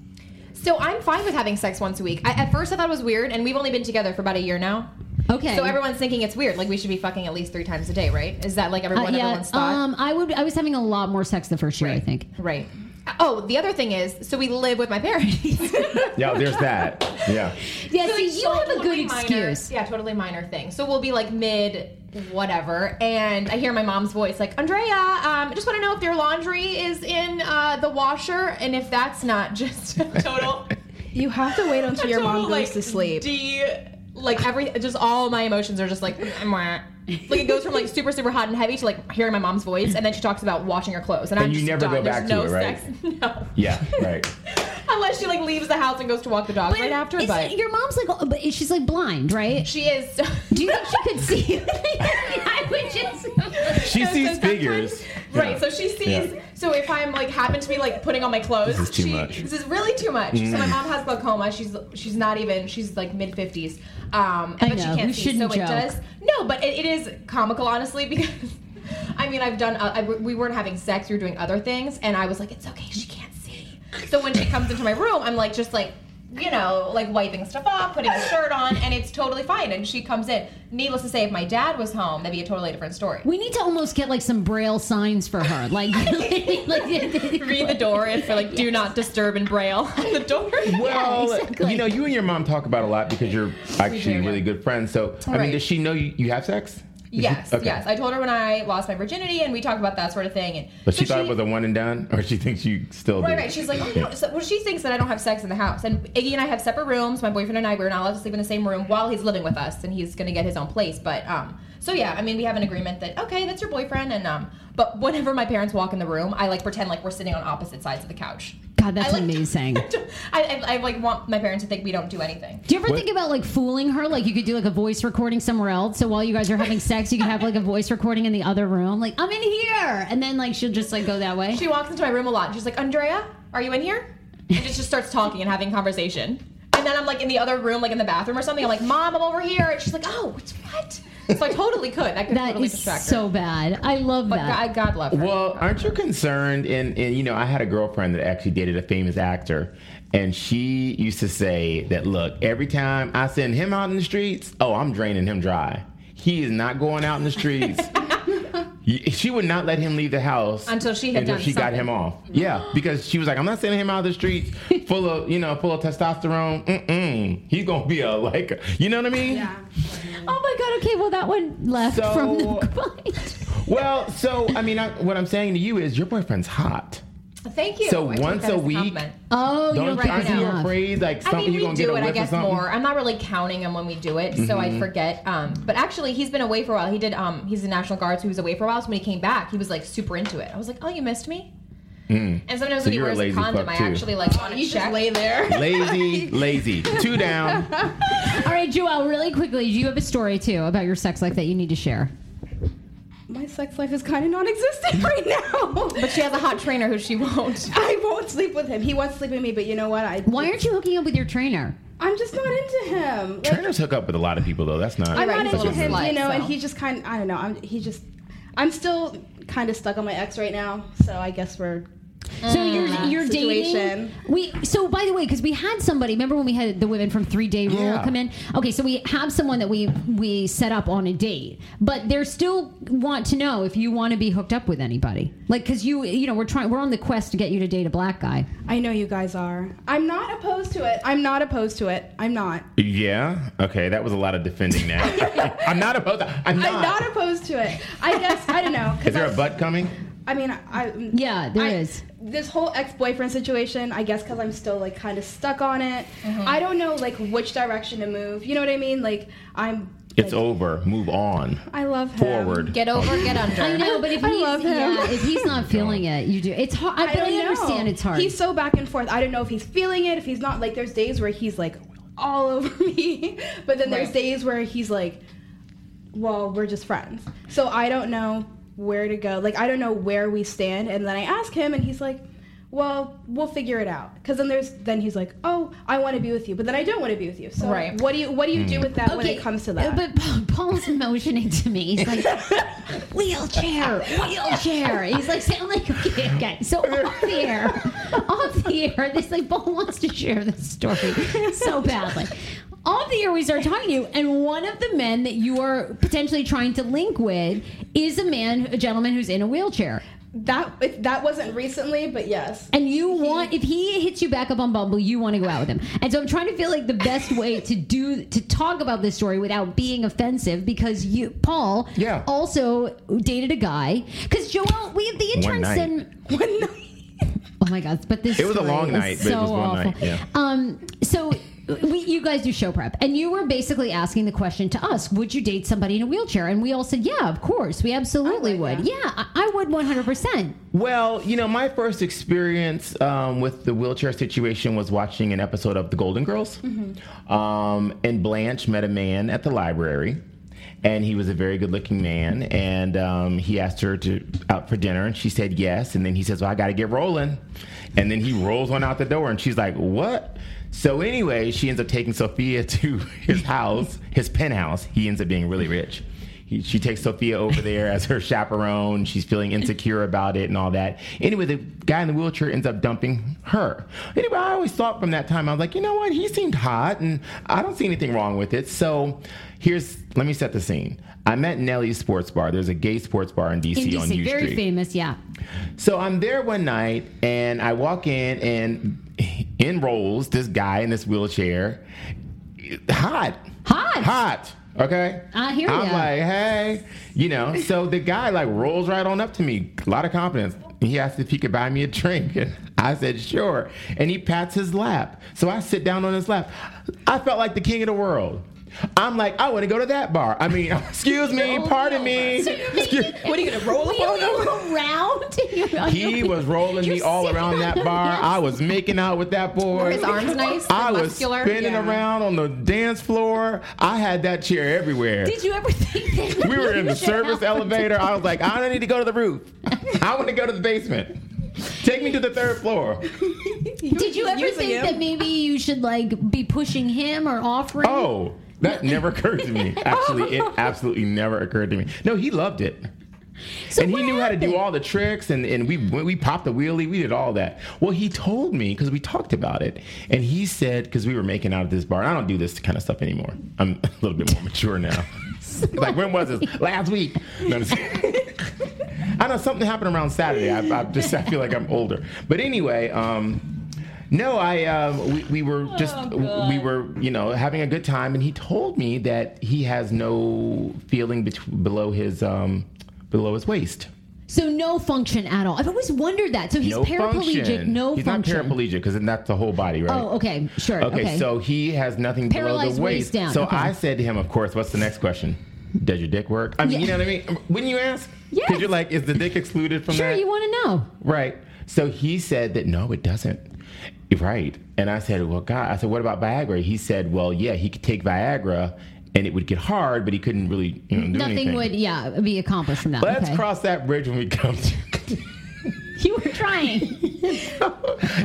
So I'm fine with having sex once a week. I, at first, I thought it was weird, and we've only been together for about a year now. Okay. So everyone's thinking it's weird. Like we should be fucking at least three times a day, right? Is that like Uh, everyone yeah, everyone's thought? um, I would. I was having a lot more sex the first year. I think. Right. Oh, the other thing is, so we live with my parents. Yeah, there's that. Yeah. Yeah, So see, it's you so have a good totally minor- excuse. yeah, totally minor thing. So we'll be like mid whatever, and I hear my mom's voice like, Andrea, um, I just want to know if your laundry is in uh, the washer, and if that's not just total. You have to wait until your mom goes like, to sleep. D, like every, just all my emotions are just like, mwah. like it goes from like super super hot and heavy to like hearing my mom's voice, and then she talks about washing her clothes, and, I'm you just never done. go There's back to no it, right? sex. No. Yeah, right. Unless she like leaves the house and goes to walk the dog right after, Is but it- your mom's like, but she's like blind, right? she is. Do you think she could see? I would just. She So sees sometimes- figures. Right, so she sees. Yeah. So if I'm like happen to be like putting on my clothes, This is too she, much. Mm. This is really too much. So my mom has glaucoma. She's she's not even. She's like mid fifties. Um, I but know, she can't see. So shouldn't it joke. does. No, but it, it is comical, honestly, because. I mean, I've done. Uh, I, we weren't having sex. We were doing other things, and I was like, "It's okay. She can't see." So when she comes into my room, I'm like, just like, you know, like wiping stuff off, putting a shirt on, and it's totally fine. And she comes in. Needless to say, if my dad was home, that'd be a totally different story. We need to almost get like some braille signs for her, like, like read the door and for like do not disturb in braille on the door. Well, exactly. you know, you and your mom talk about a lot because you're actually do, yeah. really good friends. So, I mean, does she know you, you have sex? Yes, Okay. yes. I told her when I lost my virginity, and we talked about that sort of thing. And But she thought it was a one and done, or she thinks you still Right, do? right. She's like, oh, don't, so, well, she thinks that I don't have sex in the house. And Iggy and I have separate rooms. My boyfriend and I, we're not allowed to sleep in the same room while he's living with us, and he's going to get his own place. But, um, so yeah, I mean, we have an agreement that, okay, that's your boyfriend. And, um, but whenever my parents walk in the room, I like pretend like we're sitting on opposite sides of the couch. God, that's I like- amazing. I, I, I like want my parents to think we don't do anything. Do you ever What- think about like fooling her? Like you could do like a voice recording somewhere else. So while you guys are having sex, you can have like a voice recording in the other room. Like I'm in here, and then like she'll just like go that way. She walks into my room a lot. And she's like, Andrea, are you in here? And just, just starts talking and having conversation. And then I'm like in the other room, like in the bathroom or something. I'm like, Mom, I'm over here. And she's like, Oh, what's what? So I totally could. I could That totally is distract her. so bad. I love But that. God, God love her. Well, aren't you concerned? And, and you know, I had a girlfriend that actually dated a famous actor, and she used to say that, look, every time I send him out in the streets, oh, I'm draining him dry. He is not going out in the streets. Y- she would not let him leave the house Until she had until done she got him off. Yeah, because she was like, I'm not sending him out of the streets full of you know full of testosterone. Mm-mm. He's gonna be a like, you know what I mean? Yeah. oh my god. Okay, well that one left So- from the client. Well, so I mean, I, what I'm saying to you is your boyfriend's hot. Thank you. So I once that a week- compliment. Oh, you Don't don't right aren't you enough. afraid like I something mean, you're we gonna get do a it, I whiff or guess, something? more. I'm not really counting them when we do it, so I forget. Um, but actually, he's been away for a while. He did. Um, he's in the National Guard, so he was away for a while. So when he came back, he was like super into it. I was like, "Oh, you missed me." And sometimes So when he you're a wears a lazy condom, I too. actually like want to You check. just lay there. Lazy, lazy. Two down. All right, Joelle, really quickly, do you have a story too about your sex life that you need to share? My sex life is kind of non-existent right now. But she has a hot trainer who she won't. I won't sleep with him. He won't sleep with me, but you know what? I Why aren't you hooking up with your trainer? I'm just not into him. Like, Trainers hook up with a lot of people though. That's not. I'm right, not into him, slut, you know, and so. he just kind. of, I don't know. I'm. He just. I'm still kind of stuck on my ex right now, so I guess we're. So mm. you're you're dating. Situation. We so by the way, because we had somebody. Remember when we had the women from Three Day Rule Yeah. come in? Okay, so we have someone that we we set up on a date, but they're still want to know if you want to be hooked up with anybody. Like, because you you know we're trying we're on the quest to get you to date a black guy. I know you guys are. I'm not opposed to it. I'm not opposed to it. I'm not. Yeah. Okay, that was a lot of defending Now I'm not opposed. I'm not. I'm not opposed to it. I guess I don't know. 'cause Is there a I- butt coming? I mean, I Yeah, there there is. is This whole ex-boyfriend situation, I guess, because I'm still like kind of stuck on it. Mm-hmm. I don't know like which direction to move. You know what I mean? Like I'm. It's like, over. Move on. I love him. Forward. Get over, oh, get under. I know, but if I he's love him. yeah, if he's not feeling it, you do. It's hard. I, but I don't know. understand it's hard. He's so back and forth. I don't know if he's feeling it, if he's not. Like there's days where he's like all over me, but then there's Right. days where he's like, well, we're just friends. So I don't know where to go. Like I don't know where we stand. And then I ask him, and he's like, well, we'll figure it out. Because then there's then he's like, oh, I want to be with you, but then I don't want to be with you. So Right. what do you what do you do hmm. with that when it comes to that? But Pa- Paul's motioning to me. He's like, wheelchair, wheelchair. He's like, sound like, okay, okay. So off the air, off the air, this like, Paul wants to share this story so badly. Off the air, we start talking to you, and one of the men that you are potentially trying to link with is a man, a gentleman who's in a wheelchair. that it, that wasn't recently, but yes. And you want if he hits you back up on Bumble, you want to go out with him. And so I'm trying to feel like the best way to do to talk about this story without being offensive because you Paul Yeah. also dated a guy because Joel we have the One interns night. send One night. Oh my god, but this It was a long night, but it so was one awful. night, yeah. Um so we, you guys do show prep, and you were basically asking the question to us: Would you date somebody in a wheelchair? And we all said, "Yeah, of course, we absolutely like would. that. Yeah, I, I would, one hundred percent." Well, you know, my first experience um, with the wheelchair situation was watching an episode of The Golden Girls. Um, and Blanche met a man at the library. And he was a very good looking man. And um, he asked her to out for dinner, and she said yes. And then he says, Well, I got to get rolling. And then he rolls on out the door, and she's like, What? So, anyway, she ends up taking Sophia to his house, his penthouse. He ends up being really rich. He, she takes Sophia over there as her chaperone. She's feeling insecure about it and all that. Anyway, the guy in the wheelchair ends up dumping her. Anyway, I always thought from that time, I was like, you know what? He seemed hot and I don't see anything wrong with it. So here's, let me set the scene. I'm at Nellie's Sports Bar. There's a gay sports bar in DC, In on DC, U very Street. famous, yeah. So I'm there one night and I walk in and in rolls this guy in this wheelchair. Hot. Hot. Hot. Okay. I hear you. I'm ya. like, hey, you know. So the guy like rolls right on up to me, a lot of confidence. He asked if he could buy me a drink, and I said sure. And he pats his lap, so I sit down on his lap. I felt like the king of the world. I'm like, I want to go to that bar. I mean, excuse me, oh, pardon me. Excuse- What are you gonna roll up on him? around? he was rolling me You're all around that bar. that- I was making out with that boy. His arms nice, I was muscular. spinning Yeah. around on the dance floor. I had that chair everywhere. Did you ever think that we were in the service elevator. I was like, I don't need to go to the roof. I want to go to the basement. Take me to the third floor. Did you ever think him. that maybe you should like be pushing him or offering? Oh, that never occurred to me. Actually, it absolutely never occurred to me. No, he loved it. So and he knew how to do all the tricks and, and we we popped the wheelie. We did all that. Well he told me because we talked about it and he said because we were making out at this bar i don't do this kind of stuff anymore. I'm a little bit more mature now. Like when was this? Last week. No, i know something happened around saturday. I, I just i feel like i'm older. But anyway um no, I um, we, we were just we were you know having a good time, and he told me that he has no feeling bet- below his um, below his waist. So no function at all. I've always wondered that. So he's paraplegic, no paraplegic, function. no He's function. not paraplegic because that's the whole body, right? Oh, okay, sure. Okay, Okay, so he has nothing below the waist waist. down, So okay. I said to him, of course, what's the next question? Does your dick work? I mean, Yeah. you know what I mean? Wouldn't you ask? Yeah. Because you're like, is the dick excluded from sure, that? you want to know. Right. So he said that no, it doesn't. Right. And I said, well, God, I said, what about Viagra? He said, well, yeah, he could take Viagra and it would get hard, but he couldn't really you know, do Nothing anything. would, yeah, be accomplished from that. Let's okay. cross that bridge when we come to. You were trying.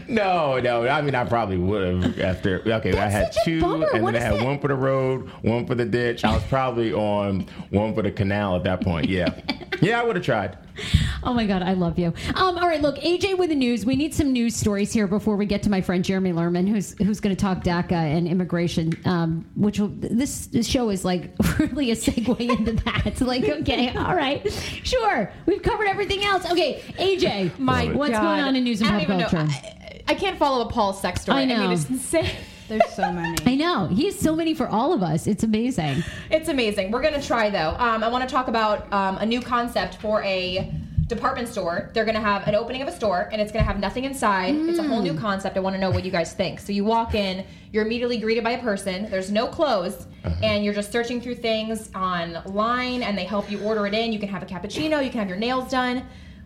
No, no. I mean, I probably would have after. Okay, I had two, bummer. and What then I had one for the road, one for the ditch. I was probably on one for the canal at that point. Yeah, yeah, I would have tried. Oh my God, I love you. Um, all right, look, AJ with the news. We need some news stories here before we get to my friend Jeremy Lerman, who's who's going to talk DACA and immigration. Um, which will, this, this show is like really a segue into that. like, okay, all right, sure, we've covered everything else. Okay, AJ, My what's God. going on in news and I don't pop even know. culture? I, I can't follow a Paul sex story. I know. mean, it's insane. There's so many. I know he has so many for all of us. It's amazing. It's amazing. We're gonna try though. Um, I want to talk about um, a new concept for a department store. They're gonna have an opening of a store, and it's gonna have nothing inside. It's a whole new concept. I want to know what you guys think. So you walk in, you're immediately greeted by a person. There's no clothes, and you're just searching through things online, and they help you order it in. You can have a cappuccino. You can have your nails done.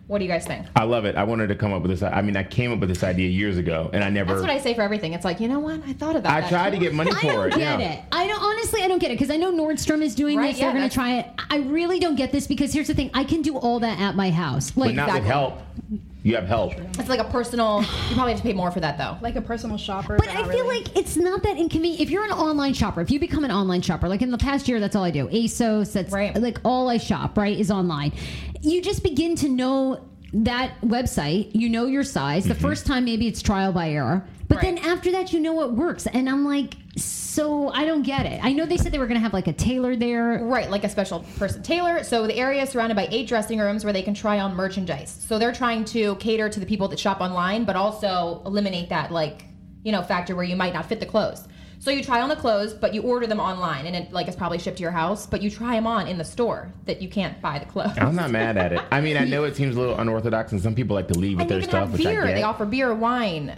What do you guys think? I love it. I wanted to come up with this. I mean, I came up with this idea years ago, and I never. That's what I say for everything. It's like you know what? I thought about that. I that. tried to get money for I don't it. get yeah. it. I don't honestly. I don't get it because I know Nordstrom is doing Right, this. They're going to try it. I really don't get this because here's the thing: I can do all that at my house. Like But not with help. You have help. It's like a personal. You probably have to pay more for that though. like a personal shopper. But but I feel really. like it's not that inconvenient. If you're an online shopper, if you become an online shopper, like in the past year, that's all I do. ASOS, that's Right. like all I shop, right, is online. You just begin to know that website. You know your size. The mm-hmm. first time, maybe it's trial by error. But Right. then after that, you know what works. And I'm like, so I don't get it. I know they said they were going to have like a tailor there. Right, like a special person tailor. So the area is surrounded by eight dressing rooms where they can try on merchandise. So they're trying to cater to the people that shop online, but also eliminate that like you know factor where you might not fit the clothes. So you try on the clothes, but you order them online, and it like is probably shipped to your house. But you try them on in the store that you can't buy the clothes. I'm not mad at it. I mean, I know it seems a little unorthodox, and some people like to leave with And you their can stuff, have which beer. I get. They offer beer, wine.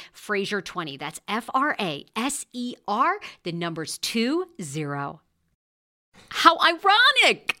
Fraser20. That's F R A S E R, the numbers 20. How ironic!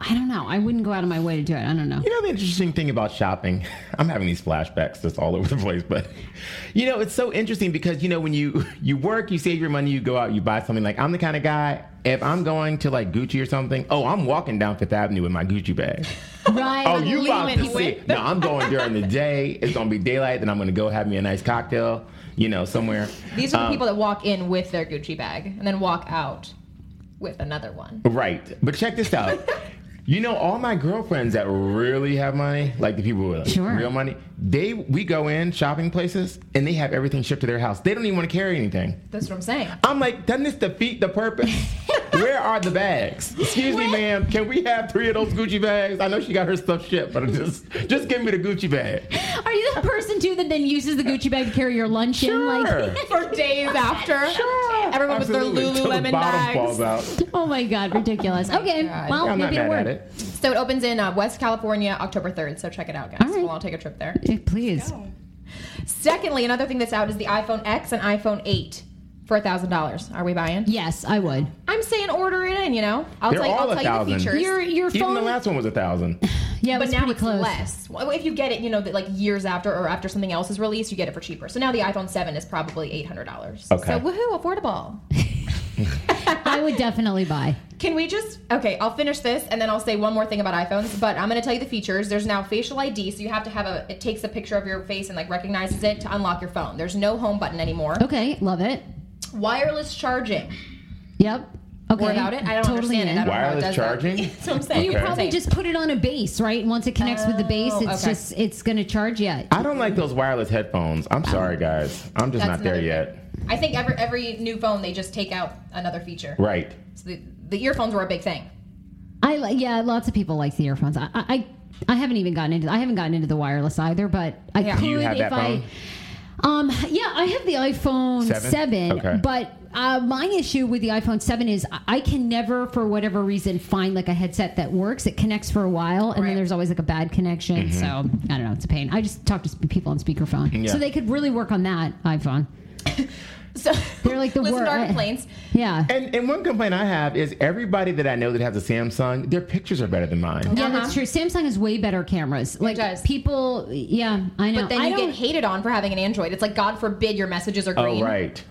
I don't know. I wouldn't go out of my way to do it. I don't know. You know the interesting thing about shopping? I'm having these flashbacks that's all over the place, but you know, it's so interesting because you know when you you work, you save your money, you go out, you buy something like I'm the kind of guy if I'm going to like Gucci or something, oh, I'm walking down Fifth Avenue with my Gucci bag. Right. Oh, you about to leaving see? No, I'm going during the day. It's gonna be daylight, then I'm gonna go have me a nice cocktail, you know, somewhere. These are the Um, people that walk in with their Gucci bag and then walk out with another one. Right. But check this out. You know, all my girlfriends that really have money, like the people with Sure. real money, they we go in shopping places and they have everything shipped to their house. They don't even want to carry anything. That's what I'm saying. I'm like, doesn't this defeat the purpose? Where are the bags? Excuse me, ma'am. Can we have three of those Gucci bags? I know she got her stuff shipped, but just just give me the Gucci bag. Are you the person too that then uses the Gucci bag to carry your lunch in? Like, For days after. Sure. Everyone with their Absolutely, till the Lululemon bottom bags. oh my god, ridiculous. Okay, God. well, Yeah, maybe mad it'll at it. So it opens in uh, West California October 3rd. So check it out, guys. All right. We'll all take a trip there. Eh, Please. Secondly, another thing that's out is the iPhone X and iPhone 8 for a $1,000. Are we buying? Yes, I would. I'm saying order it in, you know? I'll They're tell you, all I'll a tell you the thousand. features. Your your Even phone. the last one was a thousand. yeah, it but now it's close. less. Well, If you get it, you know, that like years after or after something else is released, you get it for cheaper. So now the iPhone 7 is probably $800. Okay. So woohoo, affordable. I would definitely buy. Can we just okay? I'll finish this and then I'll say one more thing about iPhones. But I'm going to tell you the features. There's now facial ID, so you have to have a. It takes a picture of your face and like recognizes it to unlock your phone. There's no home button anymore. Okay, love it. Wireless charging. Yep. Okay. More about it? I don't totally understand in. it. I don't know it Wireless that. charging? That's what I'm saying. You Okay. probably just put it on a base, right? Once it connects with the base, Oh, it's okay. just it's gonna charge you. I don't like those wireless headphones. I'm sorry, guys. I'm just That's not there another yet. Thing. I think every every new phone they just take out another feature. Right. So the, the earphones were a big thing. I like yeah, lots of people like the earphones. I I, I haven't even gotten into I haven't gotten into the wireless either, but I Yeah. could Do you have if that I phone? um yeah, I have the iPhone Seven? 7, Okay. but uh, my issue with the iPhone 7 is I- I can never, for whatever reason, find like a headset that works. It connects for a while, and Right. then there's always like a bad connection. So I don't know. It's a pain. I just talk to people on speakerphone, Yeah. so they could really work on that iPhone. So They're like the listen wor- to our I- complaints. Yeah. And, and one complaint I have is everybody that I know that has a Samsung, their pictures are better than mine. Yeah, Uh-huh. that's true. Samsung has way better cameras. Like does. people, yeah, I know. But then I you don't- get hated on for having an Android. It's like God forbid your messages are green. Oh, right.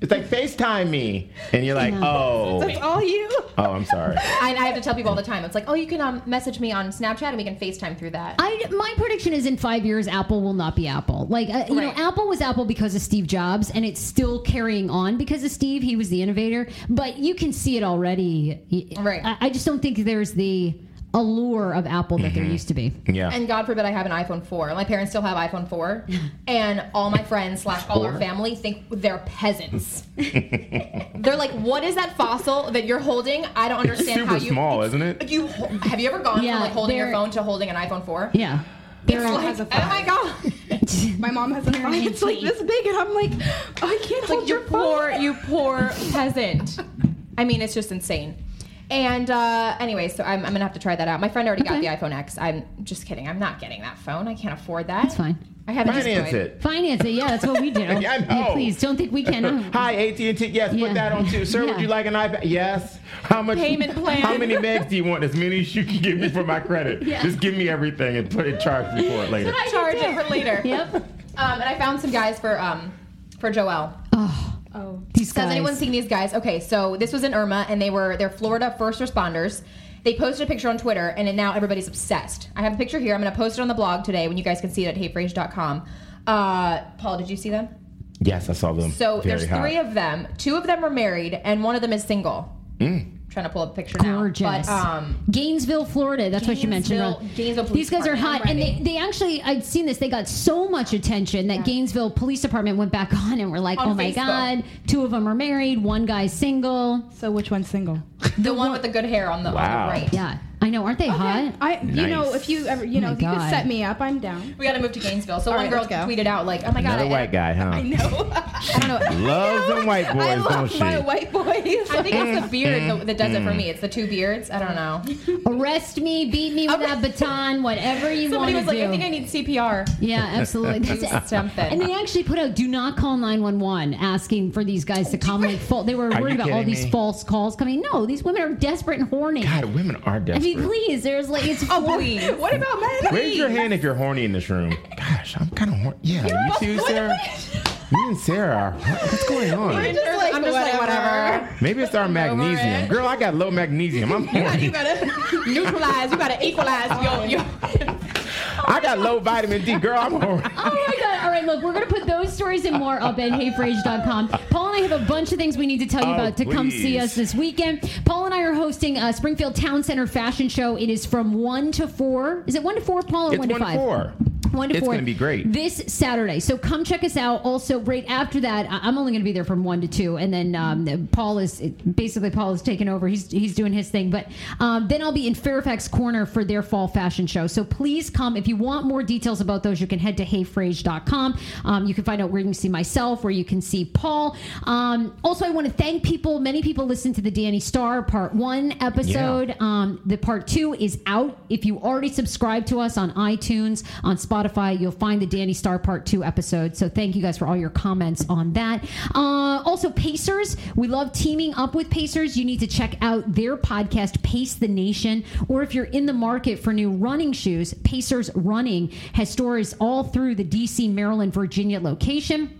It's like FaceTime me. And you're like, oh. That's all you. Oh, I'm sorry. I, I have to tell people all the time. It's like, oh, you can um, message me on Snapchat and we can FaceTime through that. I, my prediction is in five years, Apple will not be Apple. Like, uh, you Right. know, Apple was Apple because of Steve Jobs, and it's still carrying on because of Steve. He was the innovator, but you can see it already. Right. I, I just don't think there's the allure of Apple that there mm-hmm. used to be. Yeah. And God forbid I have an iPhone 4. My parents still have iPhone 4. And all my friends slash all our family think they're peasants. they're like, what is that fossil that you're holding? I don't it's understand super how you. small, isn't it? You have you ever gone Yeah, from like holding your they're- phone to holding an iPhone 4? Yeah. It's They're- like, has a oh my god! My mom has a phone. It's like this big, and I'm like, I can't It's hold like you your phone. poor, you poor peasant. I mean, it's just insane. And uh, anyway, so I'm, I'm gonna have to try that out. My friend already got the iPhone X. I'm just kidding. I'm not getting that phone. I can't afford that. That's fine. I haven't Finance destroyed. it. Finance it. Yeah, that's what we do. Yeah, I know. please don't think we can. Hi, AT&T. Yes, Yeah. put that on too. Sir, Yeah. would you like an iPad? Yes. How much? Payment plan. How many megs do you want? As many as you can give me for my credit. Yeah. Just give me everything and put it charge me for it later. Charge it for later. Yep. Um, and I found some guys for um for Joelle. Oh. These Has anyone seen these guys? Okay, so this was in Irma, and they were they're Florida first responders. They posted a picture on Twitter, and now everybody's obsessed. I have a picture here. I'm going to post it on the blog today when you guys can see it at heyfraser.com. Uh, Paul, did you see them? Yes, I saw them. So Very there's hot. three of them. Two of them are married, and one of them is single. Trying to pull up a picture Gorgeous. now. But um, Gainesville, Florida. That's what you mentioned. Gainesville- Ron. Gainesville Police These guys are hot, and they, they actually I'd seen this. They got so much attention that Gainesville Police Department went back on and were like, On "Oh my Facebook. god, two of them are married, one guy's single." So which one's single? the one with the good hair on the, Wow. on the right. Yeah, I know. Aren't they hot? I, you know, if you ever, you know, my if you could set me up, I'm down. We got to move to Gainesville. So All one right, girl tweeted out like, "Oh my god, Another I, white guy, huh? I know. I don't know. Loves them white boys, I don't love she? my white boys. I think it's the beard that, that does it Mm. for me. It's the two beards. I don't know. Arrest me, beat me with that baton, whatever you want Somebody to was like, "I think I need CPR." yeah, absolutely. That's it. Something. And they actually put out "Do not call 911," asking for these guys to come. Like, fa- they were worried about all these false calls coming. No, these women are desperate and horny. God, women are desperate. Mean, please, there's like it's Oh, four- please. what about men? Raise your hand if you're horny in this room. Gosh, I'm kind of horny. Yeah, you too, Sarah. You and Sarah are. What's going on? We're just like, I'm just like, whatever. Maybe it's our magnesium. it. Girl, I got low magnesium. I'm horny. You horny. gotta neutralize. You gotta equalize your. your oh, I got low vitamin D. Girl, I'm horny. Oh my god! All right, look, we're gonna put those stories and more up at HeyFraser.com. Paul and I have a bunch of things we need to tell you Oh, about to come see us this weekend. Paul and I are hosting a Springfield Town Center fashion show. It is from one to four. Is it one to four, Paul, or It's one to one to five? four. One to It's four. gonna be great. This Saturday. So come check us out. Also, right after that, I'm only going to be there from one to two, and then um, Paul is basically Paul is taking over. He's he's doing his thing, but um, then I'll be in Fairfax Corner for their fall fashion show. So please come. If you want more details about those, you can head to heyfraser.com. Um, you can find out where you can see myself, where you can see Paul. Um, also, I want to thank people. Many people listen to the Danny Star Part One episode. Um, the Part Two is out. If you already subscribe to us on iTunes, on Spotify, you'll find the Danny Star Part Two episode. So thank you guys for all your comments on that. Uh, also, Pacers. We love teaming up with Pacers. You need to check out their podcast, Pace the Nation. Or if you're in the market for new running shoes, Pacers Running has stores all through the DC, Maryland, Virginia location.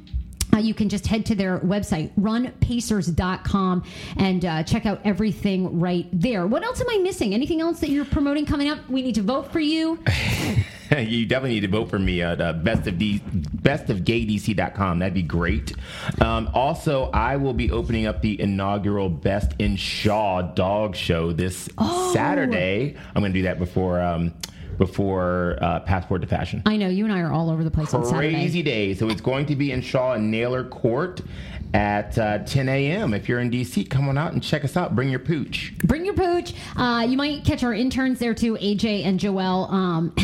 Uh, you can just head to their website, runpacers.com, and uh, check out everything right there. What else am I missing? Anything else that you're promoting coming up? We need to vote for you. you definitely need to vote for me at uh, best of D- bestofgaydc.com. That'd be great. Um, also, I will be opening up the inaugural Best in Shaw Dog Show this Oh. Saturday. I'm going to do that before um, before uh, Passport to Fashion. I know you and I are all over the place on Saturday. Crazy day. So it's going to be in Shaw and Naylor Court at uh, 10 a.m. If you're in DC, come on out and check us out. Bring your pooch. Bring your pooch. Uh, you might catch our interns there too, AJ and Joelle. Um,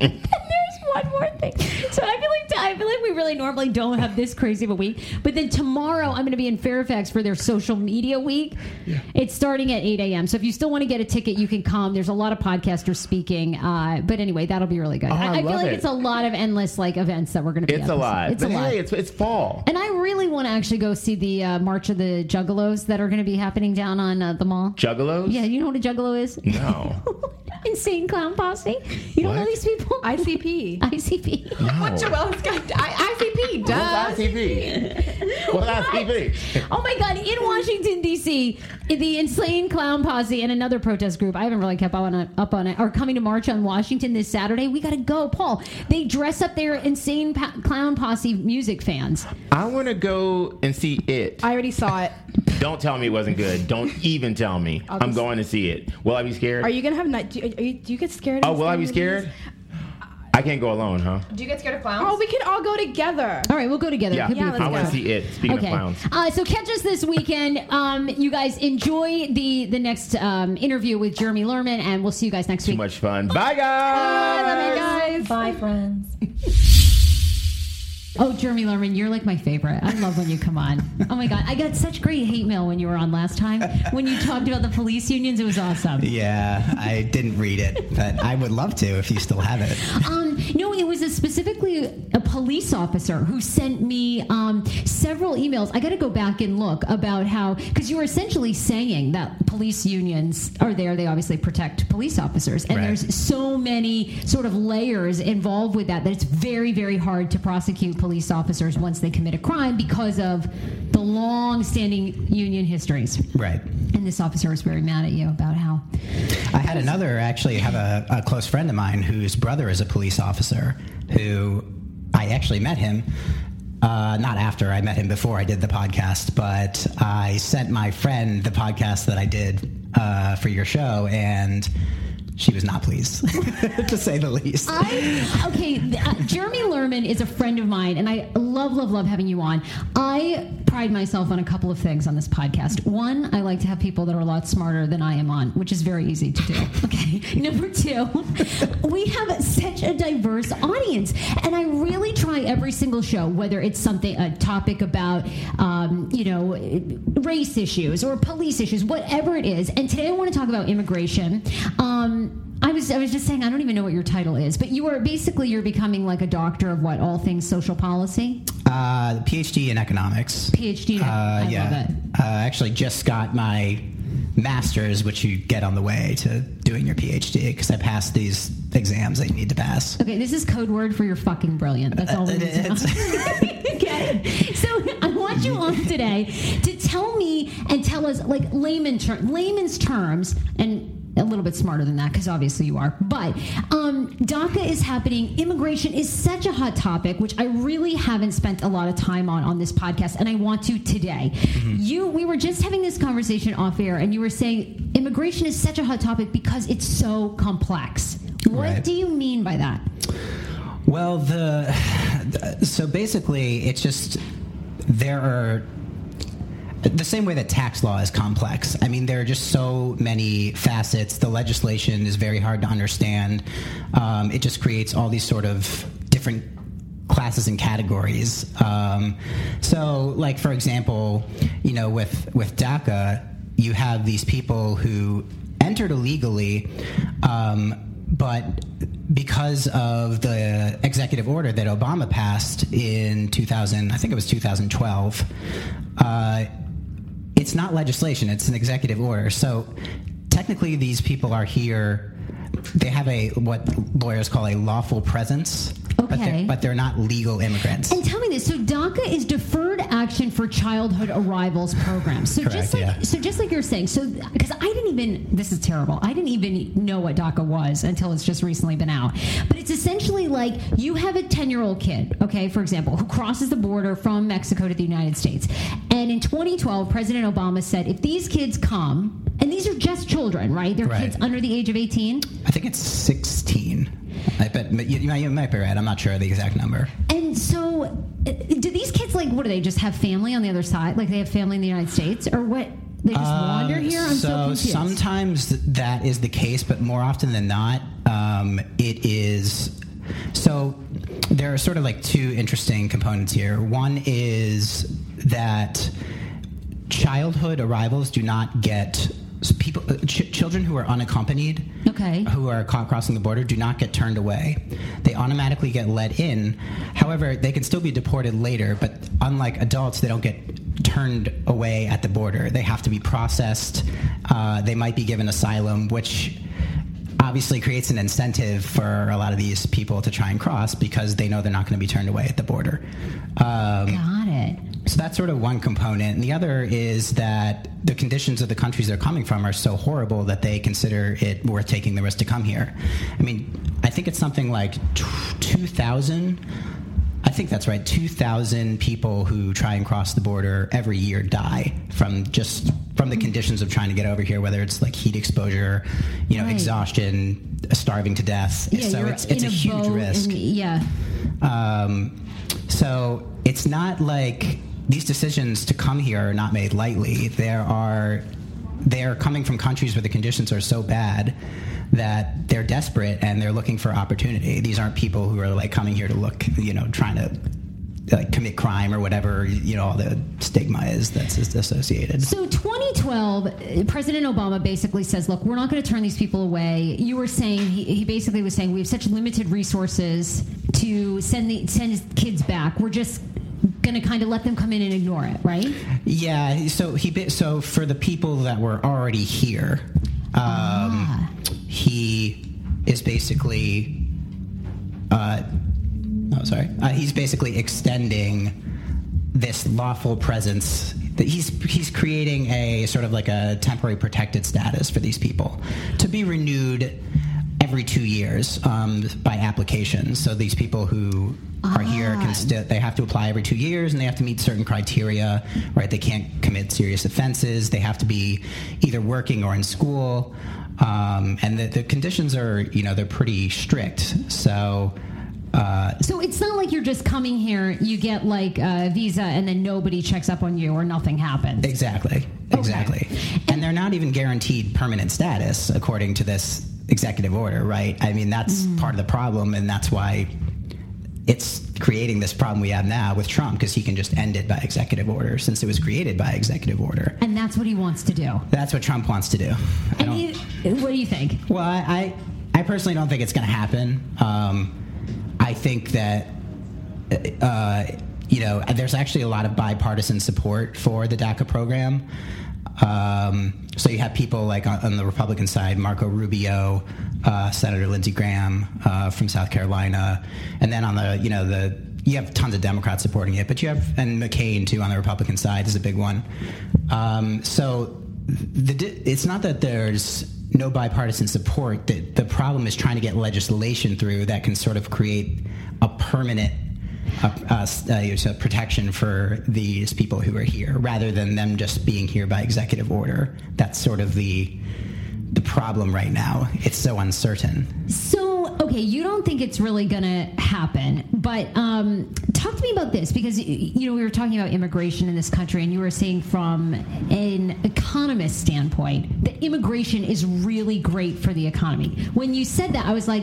and there's one more thing. So I feel like I feel like we really normally don't have this crazy of a week, but then tomorrow I'm going to be in Fairfax for their social media week. It's starting at 8 a.m. So if you still want to get a ticket, you can come. There's a lot of podcasters speaking, uh, but anyway, that'll be really good. I I, feel like it. it's a lot of endless like events that we're going to be. It's a lot. It's but a lot. hey, it's, it's fall. and I really want to actually go see the uh, March of the Juggalos that are going to be happening down on uh, the mall. Juggalos? Yeah, you know what a juggalo is? No. Insane clown posse. You don't know these people? ICP. ICP. no. Joelle's got I, ICP. Duh. What's ICP? What's ICP? Oh my God! In Washington D.C., the Insane Clown Posse and another protest group. I haven't really kept up on it. Up on it. Are coming to march on Washington this Saturday. We got to go, Paul. They dress up their Insane pa- Clown Posse music fans. I want to go and see it. I already saw it. Don't tell me it wasn't good. Don't even tell me. I'll I'm going to see it. Will I be scared? Are you gonna have night? Do, are you, do you get scared? oh, will I be movies? scared? I can't go alone, huh? Do you get scared of clowns? Oh, we can all go together. All right, we'll go together. Yeah, Yeah, let's I want to see it. Speaking Okay. of clowns. Uh, so catch us this weekend. Um, you guys enjoy the the next um, interview with Jeremy Lerman, and we'll see you guys next Too week. much fun. Bye, guys. Bye, love you guys. Bye, friends. Oh, Jeremy Lerman, you're like my favorite. I love when you come on. Oh my god, I got such great hate mail when you were on last time. When you talked about the police unions, it was awesome. Yeah, I didn't read it, but I would love to if you still have it. Um, no, it was a specifically a police officer who sent me um, several emails. I got to go back and look about how because you were essentially saying that police unions are there. They obviously protect police officers, and Right. there's so many sort of layers involved with that that it's very, very hard to prosecute police officers once they commit a crime because of the long-standing union histories. Right. And this officer was very mad at you about how I had another actually have a, a close friend of mine whose brother is a police officer who I actually met him. Uh, not after I met him before I did the podcast, but I sent my friend the podcast that I did uh, for your show, and she was not pleased, to say the least. I okay. Uh, Jeremy Lerman is a friend of mine, and I love, love, love having you on. I pride myself on a couple of things on this podcast. One, I like to have people that are a lot smarter than I am on, which is very easy to do. Okay. Number two, we have such a diverse audience, and I really try every single show, whether it's something a topic about, um, you know, race issues or police issues, whatever it is. And today I want to talk about immigration. Um, I was I was just saying I don't even know what your title is, but you are basically you're becoming like a doctor of what all things social policy, Uh, PhD in economics. PhD. Uh, I yeah. love it. Uh, actually, just got my master's, which you get on the way to doing your PhD, because I passed these exams that you need to pass. Okay, this is code word for you're fucking brilliant. That's all we need to know. okay. So I want you on today to tell me and tell us like layman ter- layman's terms and a little bit smarter than that because obviously you are. But um, DACA is happening. Immigration is such a hot topic, which I really haven't spent a lot of time on on this podcast, and I want to today. You, we were just having this conversation off air, and you were saying immigration is such a hot topic because it's so complex. What Right. do you mean by that? Well, the so basically, it's just there are the same way that tax law is complex. I mean, there are just so many facets. The legislation is very hard to understand. Um, it just creates all these sort of different classes and categories. Um, so, like for example, you know, with with DACA, you have these people who entered illegally. Um, but because of the executive order that Obama passed in 2000, I think it was 2012, uh, it's not legislation, it's an executive order. So technically, these people are here. They have a what lawyers call a lawful presence, but, Okay. they're, but they're not legal immigrants. And tell me this: so DACA is Deferred Action for Childhood Arrivals program. So just like yeah. so, just like you're saying, so because I didn't even this is terrible. I didn't even know what DACA was until it's just recently been out. But it's essentially like you have a ten year old kid, okay, for example, who crosses the border from Mexico to the United States, and in 2012, President Obama said if these kids come, and these are just children, right? They're Right. kids under the age of 18. I think it's 16. I bet but you, you might- you might be right. I'm not sure the exact number. And so, uh, do these kids like what do they just have family on the other side? Like they have family in the United States, or what? They just wander here. I'm so, Um, so sometimes th- that is the case, but more often than not, um, it is. So there are sort of like two interesting components here. One is that childhood arrivals do not get people uh, ch- children who are unaccompanied Okay. who are caught crossing the border do not get turned away. They automatically get let in. However they can still be deported later but unlike adults they don't get turned away at the border. They have to be processed. Uh, they might be given asylum which obviously creates an incentive for a lot of these people to try and cross because they know they're not going to be turned away at the border um, Got it. so that's sort of one component. And the other is that the conditions of the countries they're coming from are so horrible that they consider it worth taking the risk to come here. I mean, I think it's something like 2,000. I think that's right. 2,000 people who try and cross the border every year die from just from the conditions of trying to get over here, whether it's like heat exposure, you know, Right. exhaustion, starving to death. Yeah, so it's, it's in a, huge risk. and- yeah. Um, so it's not like these decisions to come here are not made lightly. There are they are coming from countries where the conditions are so bad that they're desperate and they're looking for opportunity. These aren't people who are like coming here to look, you know, trying to like commit crime or whatever you know all the stigma is that's associated. So 2012, uh, President Obama basically says, "Look, we're not going to turn these people away." You were saying he, he basically was saying we have such limited resources to send the send his kids back. We're just going to kind of let them come in and ignore it, right? Yeah. So he so for the people that were already here, um, he is basically. Uh, oh, sorry. Uh, he's basically extending this lawful presence. That he's he's creating a sort of like a temporary protected status for these people to be renewed every two years um, by application. So these people who are here can still they have to apply every two years and they have to meet certain criteria. Right? They can't commit serious offenses. They have to be either working or in school. Um, and the, the conditions are, you know, they're pretty strict. So, uh, So it's not like you're just coming here, you get like a visa, and then nobody checks up on you or nothing happens. Exactly. Exactly. And they're not even guaranteed permanent status according to this executive order, right? I mean, that's part of the problem, and that's why it's creating this problem we have now with Trump because he can just end it by executive order since it was created by executive order. And that's what he wants to do. That's what Trump wants to do. And he, what do you think? well, I, I, I personally don't think it's going to happen. Um, I think that, uh, you know, there's actually a lot of bipartisan support for the DACA program. Um, so you have people like on, on the Republican side, Marco Rubio, uh, Senator Lindsey Graham uh, from South Carolina, and then on the you know the you have tons of Democrats supporting it, but you have and McCain too on the Republican side is a big one. Um, so the, it's not that there's no bipartisan support. The, the problem is trying to get legislation through that can sort of create a permanent uh, protection for these people who are here, rather than them just being here by executive order. That's sort of the the problem right now. It's so uncertain. So, okay, you don't think it's really going to happen, but um, talk to me about this because you know we were talking about immigration in this country, and you were saying from an economist standpoint that immigration is really great for the economy. When you said that, I was like.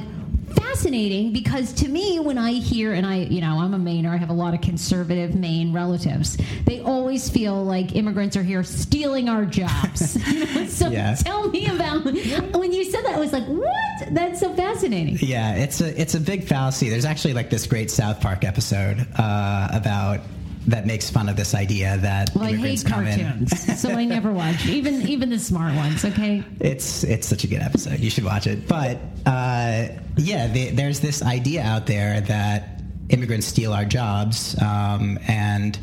Fascinating because to me, when I hear, and I, you know, I'm a Mainer, I have a lot of conservative Maine relatives. They always feel like immigrants are here stealing our jobs. You know, so Yeah. tell me about when you said that. I was like, what? That's so fascinating. Yeah, it's a it's a big fallacy. There's actually like this great South Park episode uh, about that makes fun of this idea that Well, I hate immigrants come in. cartoons, so I never watch even even the smart ones. Okay, It's it's such a good episode. You should watch it. But uh, yeah, the, there's this idea out there that immigrants steal our jobs, um, and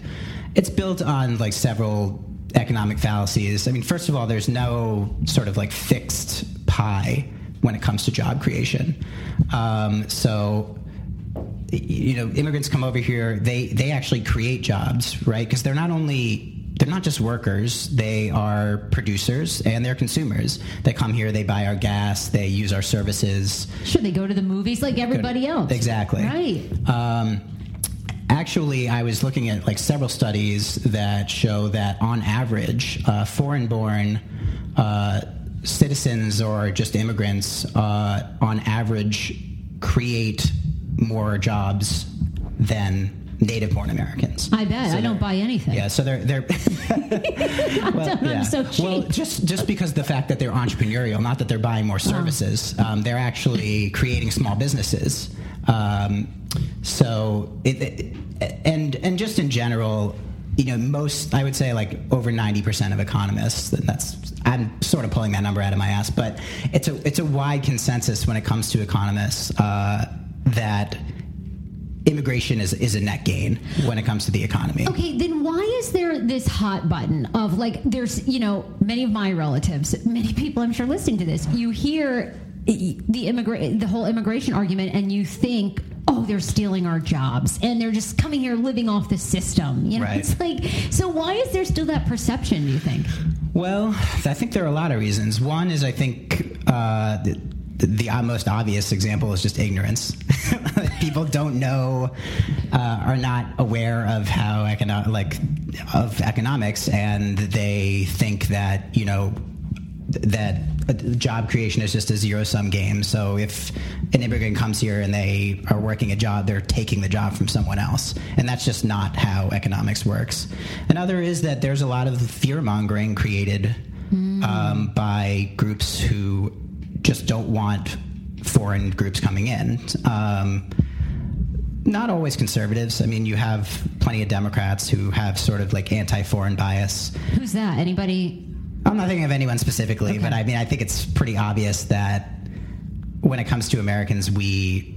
it's built on like several economic fallacies. I mean, first of all, there's no sort of like fixed pie when it comes to job creation. Um, so you know, immigrants come over here, they they actually create jobs, right? Because they're not only they're not just workers; they are producers and they're consumers. They come here, they buy our gas, they use our services. should they go to the movies like everybody else? Exactly. Right. Um, actually, I was looking at like several studies that show that on average, uh, foreign-born uh, citizens or just immigrants, uh, on average, create more jobs than native-born Americans. I bet. So I don't buy anything. Yeah, so they're they're well, I'm so cheap. well, just just because the fact that they're entrepreneurial, not that they're buying more Uh-huh. services, um, they're actually creating small businesses. Um, so it, it and and just in general, you know, most I would say like over ninety percent of economists. and That's I'm sort of pulling that number out of my ass, but it's a it's a wide consensus when it comes to economists uh, that immigration is, is a net gain when it comes to the economy. Okay, then why is there this hot button of like there's you know many of my relatives, many people I'm sure listening to this, you hear the immigrant the whole immigration argument and you think oh they're stealing our jobs and they're just coming here living off the system you know Right. it's like so why is there still that perception do you think Well, I think there are a lot of reasons. One is I think uh, the, most obvious example is just ignorance. People don't know, uh, are not aware of how econo- like of economics, and they think that you know that job creation is just a zero sum game. So if an immigrant comes here and they are working a job, they're taking the job from someone else, and that's just not how economics works. Another is that there's a lot of fear mongering created um, by groups who just don't want foreign groups coming in. Um, not always conservatives. I mean, you have plenty of Democrats who have sort of like anti-foreign bias. Who's that? Anybody? I'm not thinking of anyone specifically, but I mean, I think it's pretty obvious that when it comes to Americans, we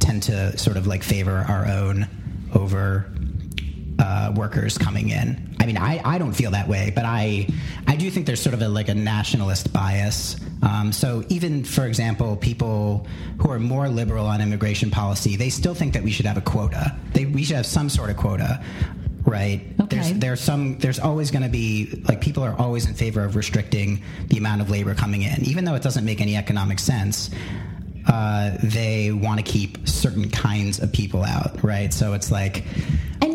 tend to sort of like favor our own over uh, workers coming in. I mean, I, I don't feel that way, but I I do think there's sort of a like a nationalist bias. Um, so even for example, people who are more liberal on immigration policy, they still think that we should have a quota. They we should have some sort of quota. Right. Okay. There's there's some there's always going to be like people are always in favor of restricting the amount of labor coming in, even though it doesn't make any economic sense. Uh, they want to keep certain kinds of people out, right? So it's like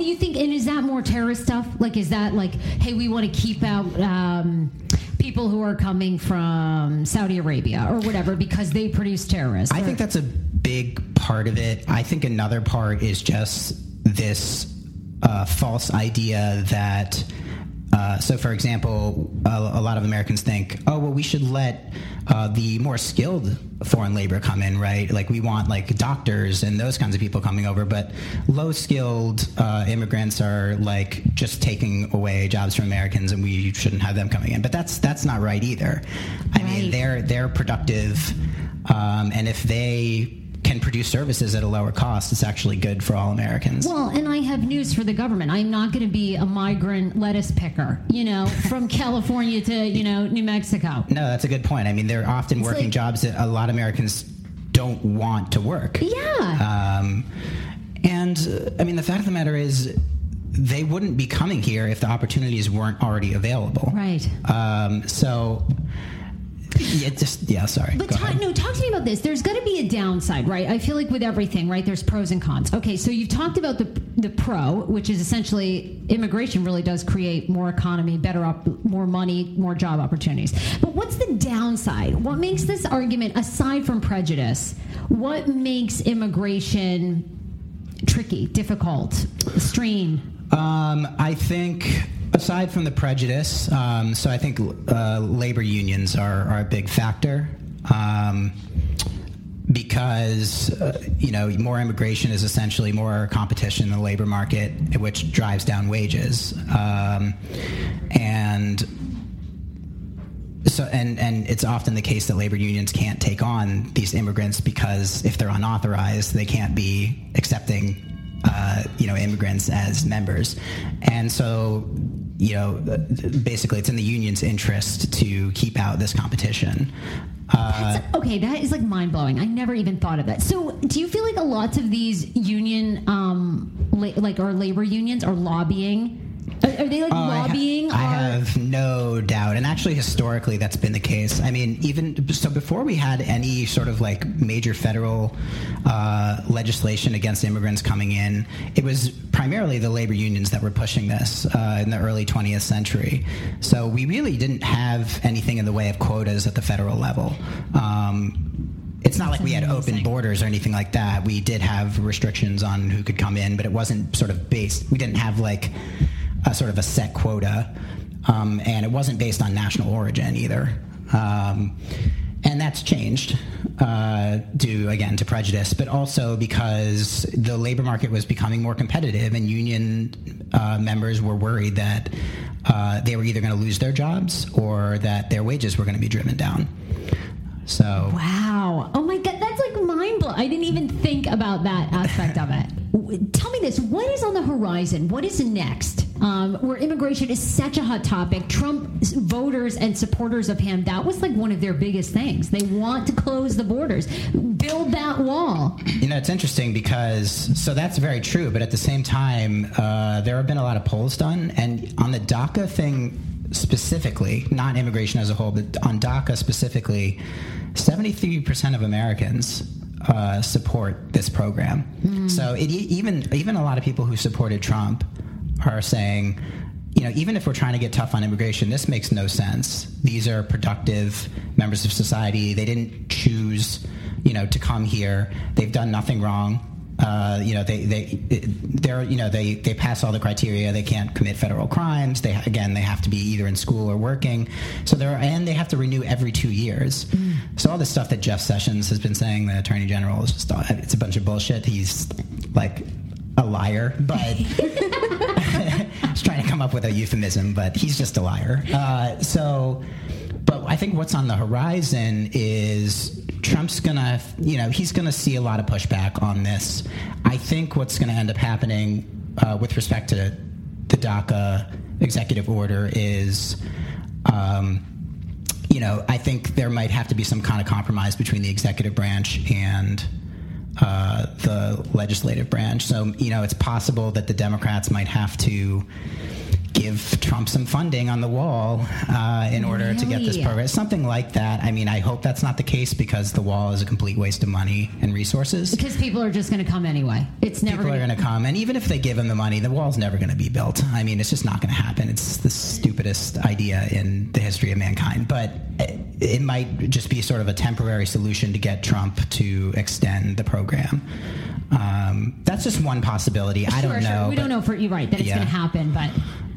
you think? And is that more terrorist stuff? Like, is that like, hey, we want to keep out um, people who are coming from Saudi Arabia or whatever because they produce terrorists? I Or- think that's a big part of it. I think another part is just this uh, false idea that. Uh, so, for example, a, a lot of Americans think, oh, well, we should let uh, the more skilled foreign labor come in, right? Like, we want like doctors and those kinds of people coming over, but low skilled uh, immigrants are like just taking away jobs from Americans, and we shouldn't have them coming in. But that's that's not right either. I mean, they're they're productive, um, and if they can produce services at a lower cost, it's actually good for all Americans. Well, and I have news for the government. I'm not going to be a migrant lettuce picker, you know, from California to, you know, New Mexico. no, that's a good point. I mean, they're often working like- jobs that a lot of Americans don't want to work. Yeah. Um, and uh, I mean, the fact of the matter is, they wouldn't be coming here if the opportunities weren't already available. Right. Um, so, yeah, just yeah. Sorry. But no, talk to me about this. There's going to be a downside, right? I feel like with everything, right? There's pros and cons. Okay, so you've talked about the the pro, which is essentially immigration really does create more economy, better up, more money, more job opportunities. But what's the downside? What makes this argument, aside from prejudice, what makes immigration tricky, difficult, strain? Um, I think, aside from the prejudice, um, so I think uh, labor unions are, are a big factor. Um, because uh, you know more immigration is essentially more competition in the labor market, which drives down wages, um, and so and and it's often the case that labor unions can't take on these immigrants because if they're unauthorized, they can't be accepting uh, you know immigrants as members, and so you know basically it's in the union's interest to keep out this competition. Uh, Okay, that is like mind blowing. I never even thought of that. So, do you feel like a lot of these union, um, la- like or labor unions, are lobbying? Are, are they like Oh, I ha- lobbying? I, have no doubt, and actually, historically, that's been the case. I mean, even so, before we had any sort of like major federal uh, legislation against immigrants coming in, it was primarily the labor unions that were pushing this uh, in the early 20th century. So we really didn't have anything in the way of quotas at the federal level. Um, it's not like we had open borders or anything like that. We did have restrictions on who could come in, but it wasn't sort of based. We didn't have like a sort of a set quota, um, and it wasn't based on national origin either. Um, and that's changed uh, due again to prejudice, but also because the labor market was becoming more competitive, and union uh, members were worried that uh, they were either going to lose their jobs or that their wages were going to be driven down. So Wow. Oh my God, mind blowing. I didn't even think about that aspect of it. Tell me this what is on the horizon? What is next? Um, where immigration is such a hot topic. Trump voters and supporters of him, that was like one of their biggest things. They want to close the borders, build that wall. You know, it's interesting because so that's very true, but at the same time, uh, there have been a lot of polls done, and on the DACA thing specifically, not immigration as a whole, but on DACA specifically, seventy-three percent of Americans uh, support this program. So it, even even a lot of people who supported Trump are saying. you know, even if we're trying to get tough on immigration, this makes no sense. These are productive members of society. They didn't choose, you know, to come here. They've done nothing wrong. Uh, you know, they they they're you know they they pass all the criteria. They can't commit federal crimes. They again they have to be either in school or working. So they're and they have to renew every two years. So all this stuff that Jeff Sessions has been saying, the Attorney General, is just it's a bunch of bullshit. He's like a liar, but He's trying to come up with a euphemism, but he's just a liar. Uh, so, but I think what's on the horizon is Trump's gonna, you know, he's gonna see a lot of pushback on this. I think what's gonna end up happening uh, with respect to the DACA executive order is. Um, you know, I think there might have to be some kind of compromise between the executive branch and uh, the legislative branch. So, you know, it's possible that the Democrats might have to give Trump some funding on the wall uh, in order to get this Really? program. Something like that. I mean, I hope that's not the case because the wall is a complete waste of money and resources. Because people are just going to come anyway. It's never People are going to come, and even if they give him the money, the wall's never going to be built. I mean, it's just not going to happen. It's the stupidest idea in the history of mankind. But it, it might just be sort of a temporary solution to get Trump to extend the program. Um, that's just one possibility. I Sure, don't sure. know. We but- don't know for you're right that it's Yeah. going to happen, but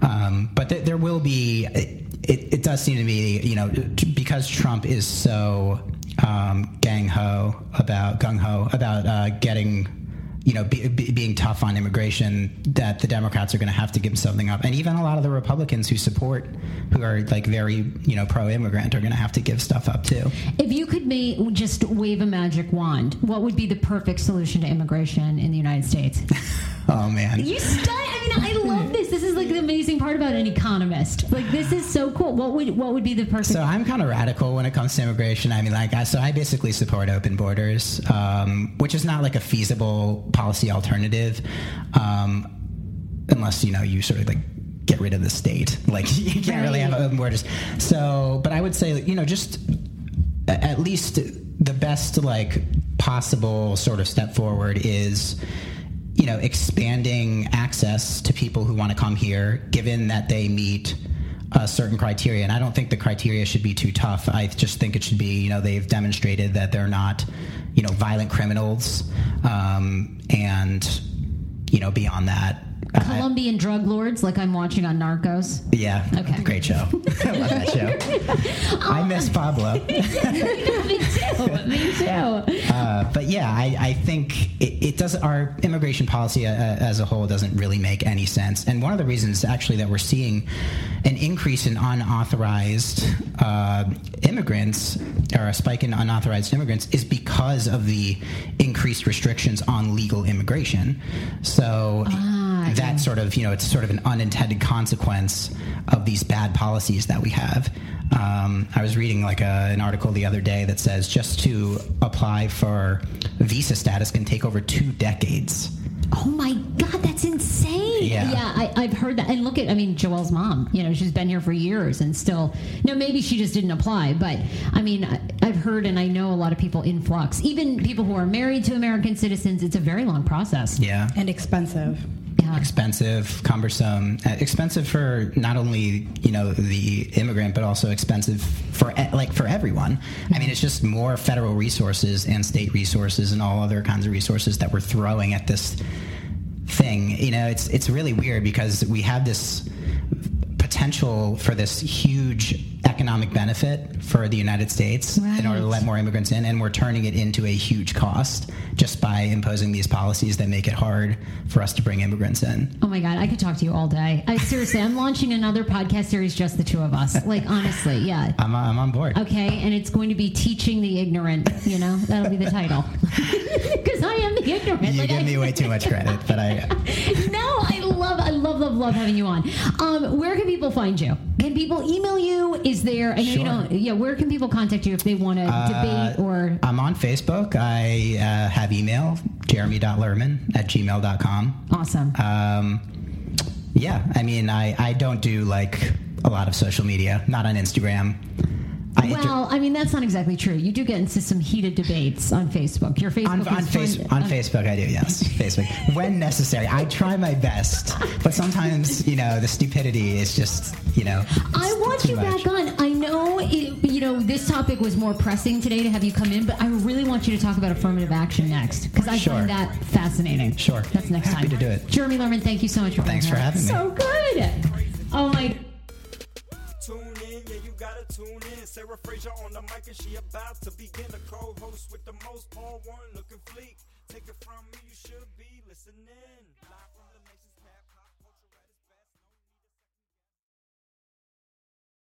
um, but th- there will be. It, it, it does seem to me, you know, t- because Trump is so um, gang ho about gung ho about uh, getting, you know, be, be, being tough on immigration, that the Democrats are going to have to give something up, and even a lot of the Republicans who support, who are like very, you know, pro-immigrant, are going to have to give stuff up too. if you could just wave a magic wand, what would be the perfect solution to immigration in the United States? Oh man. You stu- I mean, I love this. This is like the amazing part about an economist. Like, this is so cool. What would what would be the perfect? So I'm kind of radical when it comes to immigration. I mean, like, I, so I basically support open borders, um, which is not like a feasible policy alternative, um, unless you know you sort of like get rid of the state. Like, you can't really have open borders. So, but I would say, you know, just at least the best like possible sort of step forward is you know expanding access to people who want to come here given that they meet a certain criteria and i don't think the criteria should be too tough i just think it should be you know they've demonstrated that they're not you know violent criminals um, and you know beyond that Colombian drug lords, like I'm watching on Narcos. yeah Okay. great show i love that show i miss pablo me too. Me too. Uh, but yeah, I, I think it, it does. Our immigration policy uh, as a whole doesn't really make any sense. And one of the reasons, actually, that we're seeing an increase in unauthorized uh, immigrants or a spike in unauthorized immigrants is because of the increased restrictions on legal immigration. So that sort of, you know, it's sort of an unintended consequence of these bad policies that we have. Um, I was reading like a, an article the other day that says just to apply for visa status can take over two decades. Oh my God, that's insane. Yeah. Yeah, I, I've heard that. And look at, I mean, Joelle's mom, you know, she's been here for years and still, no, maybe she just didn't apply. But I mean, I, I've heard and I know a lot of people in flux, even people who are married to American citizens. It's a very long process. Yeah. and expensive. Yeah. Expensive, cumbersome, uh, expensive for not only you know the immigrant, but also expensive for like for everyone. I mean, it's just more federal resources and state resources and all other kinds of resources that we're throwing at this thing. You know, it's it's really weird because we have this potential for this huge economic benefit for the United States in order to let more immigrants in, and we're turning it into a huge cost just by imposing these policies that make it hard for us to bring immigrants in. Oh my God, I could talk to you all day. I, seriously, I'm launching another podcast series, just the two of us. Like, honestly, yeah. I'm, I'm on board. Okay, and it's going to be teaching the ignorant. You know, that'll be the title. Because I am the ignorant. You Like, give I- me way too much credit, but I no, love, I love, love, love having you on. Um, where can people find you? Can people email you? Is there? I know you Sure. don't. Yeah, where can people contact you if they want to debate or? I'm on Facebook. I uh, have email jeremy.lerman at gmail.com. Awesome. Um, yeah, I mean, I, I don't do like a lot of social media, not on Instagram. I inter- Well, I mean that's not exactly true. You do get into some heated debates on Facebook. Your Facebook on, is on, face, fun- on uh, Facebook, I do, yes. Facebook. When necessary. I try my best. But sometimes, you know, the stupidity is just, you know. I want too you much. back on. I know, it, you know, this topic was more pressing today to have you come in, but I really want you to talk about affirmative action next because I Sure. find that fascinating. Sure. That's next Happy time. to do it. Jeremy Lerman, thank you so much for Thanks for having me. So good. Oh my. Tune in, yeah, you gotta tune in. Sarah Fraser on the mic and she about to begin. The co-host with the most, Paul Wharton looking fleek. Take it from me, you should be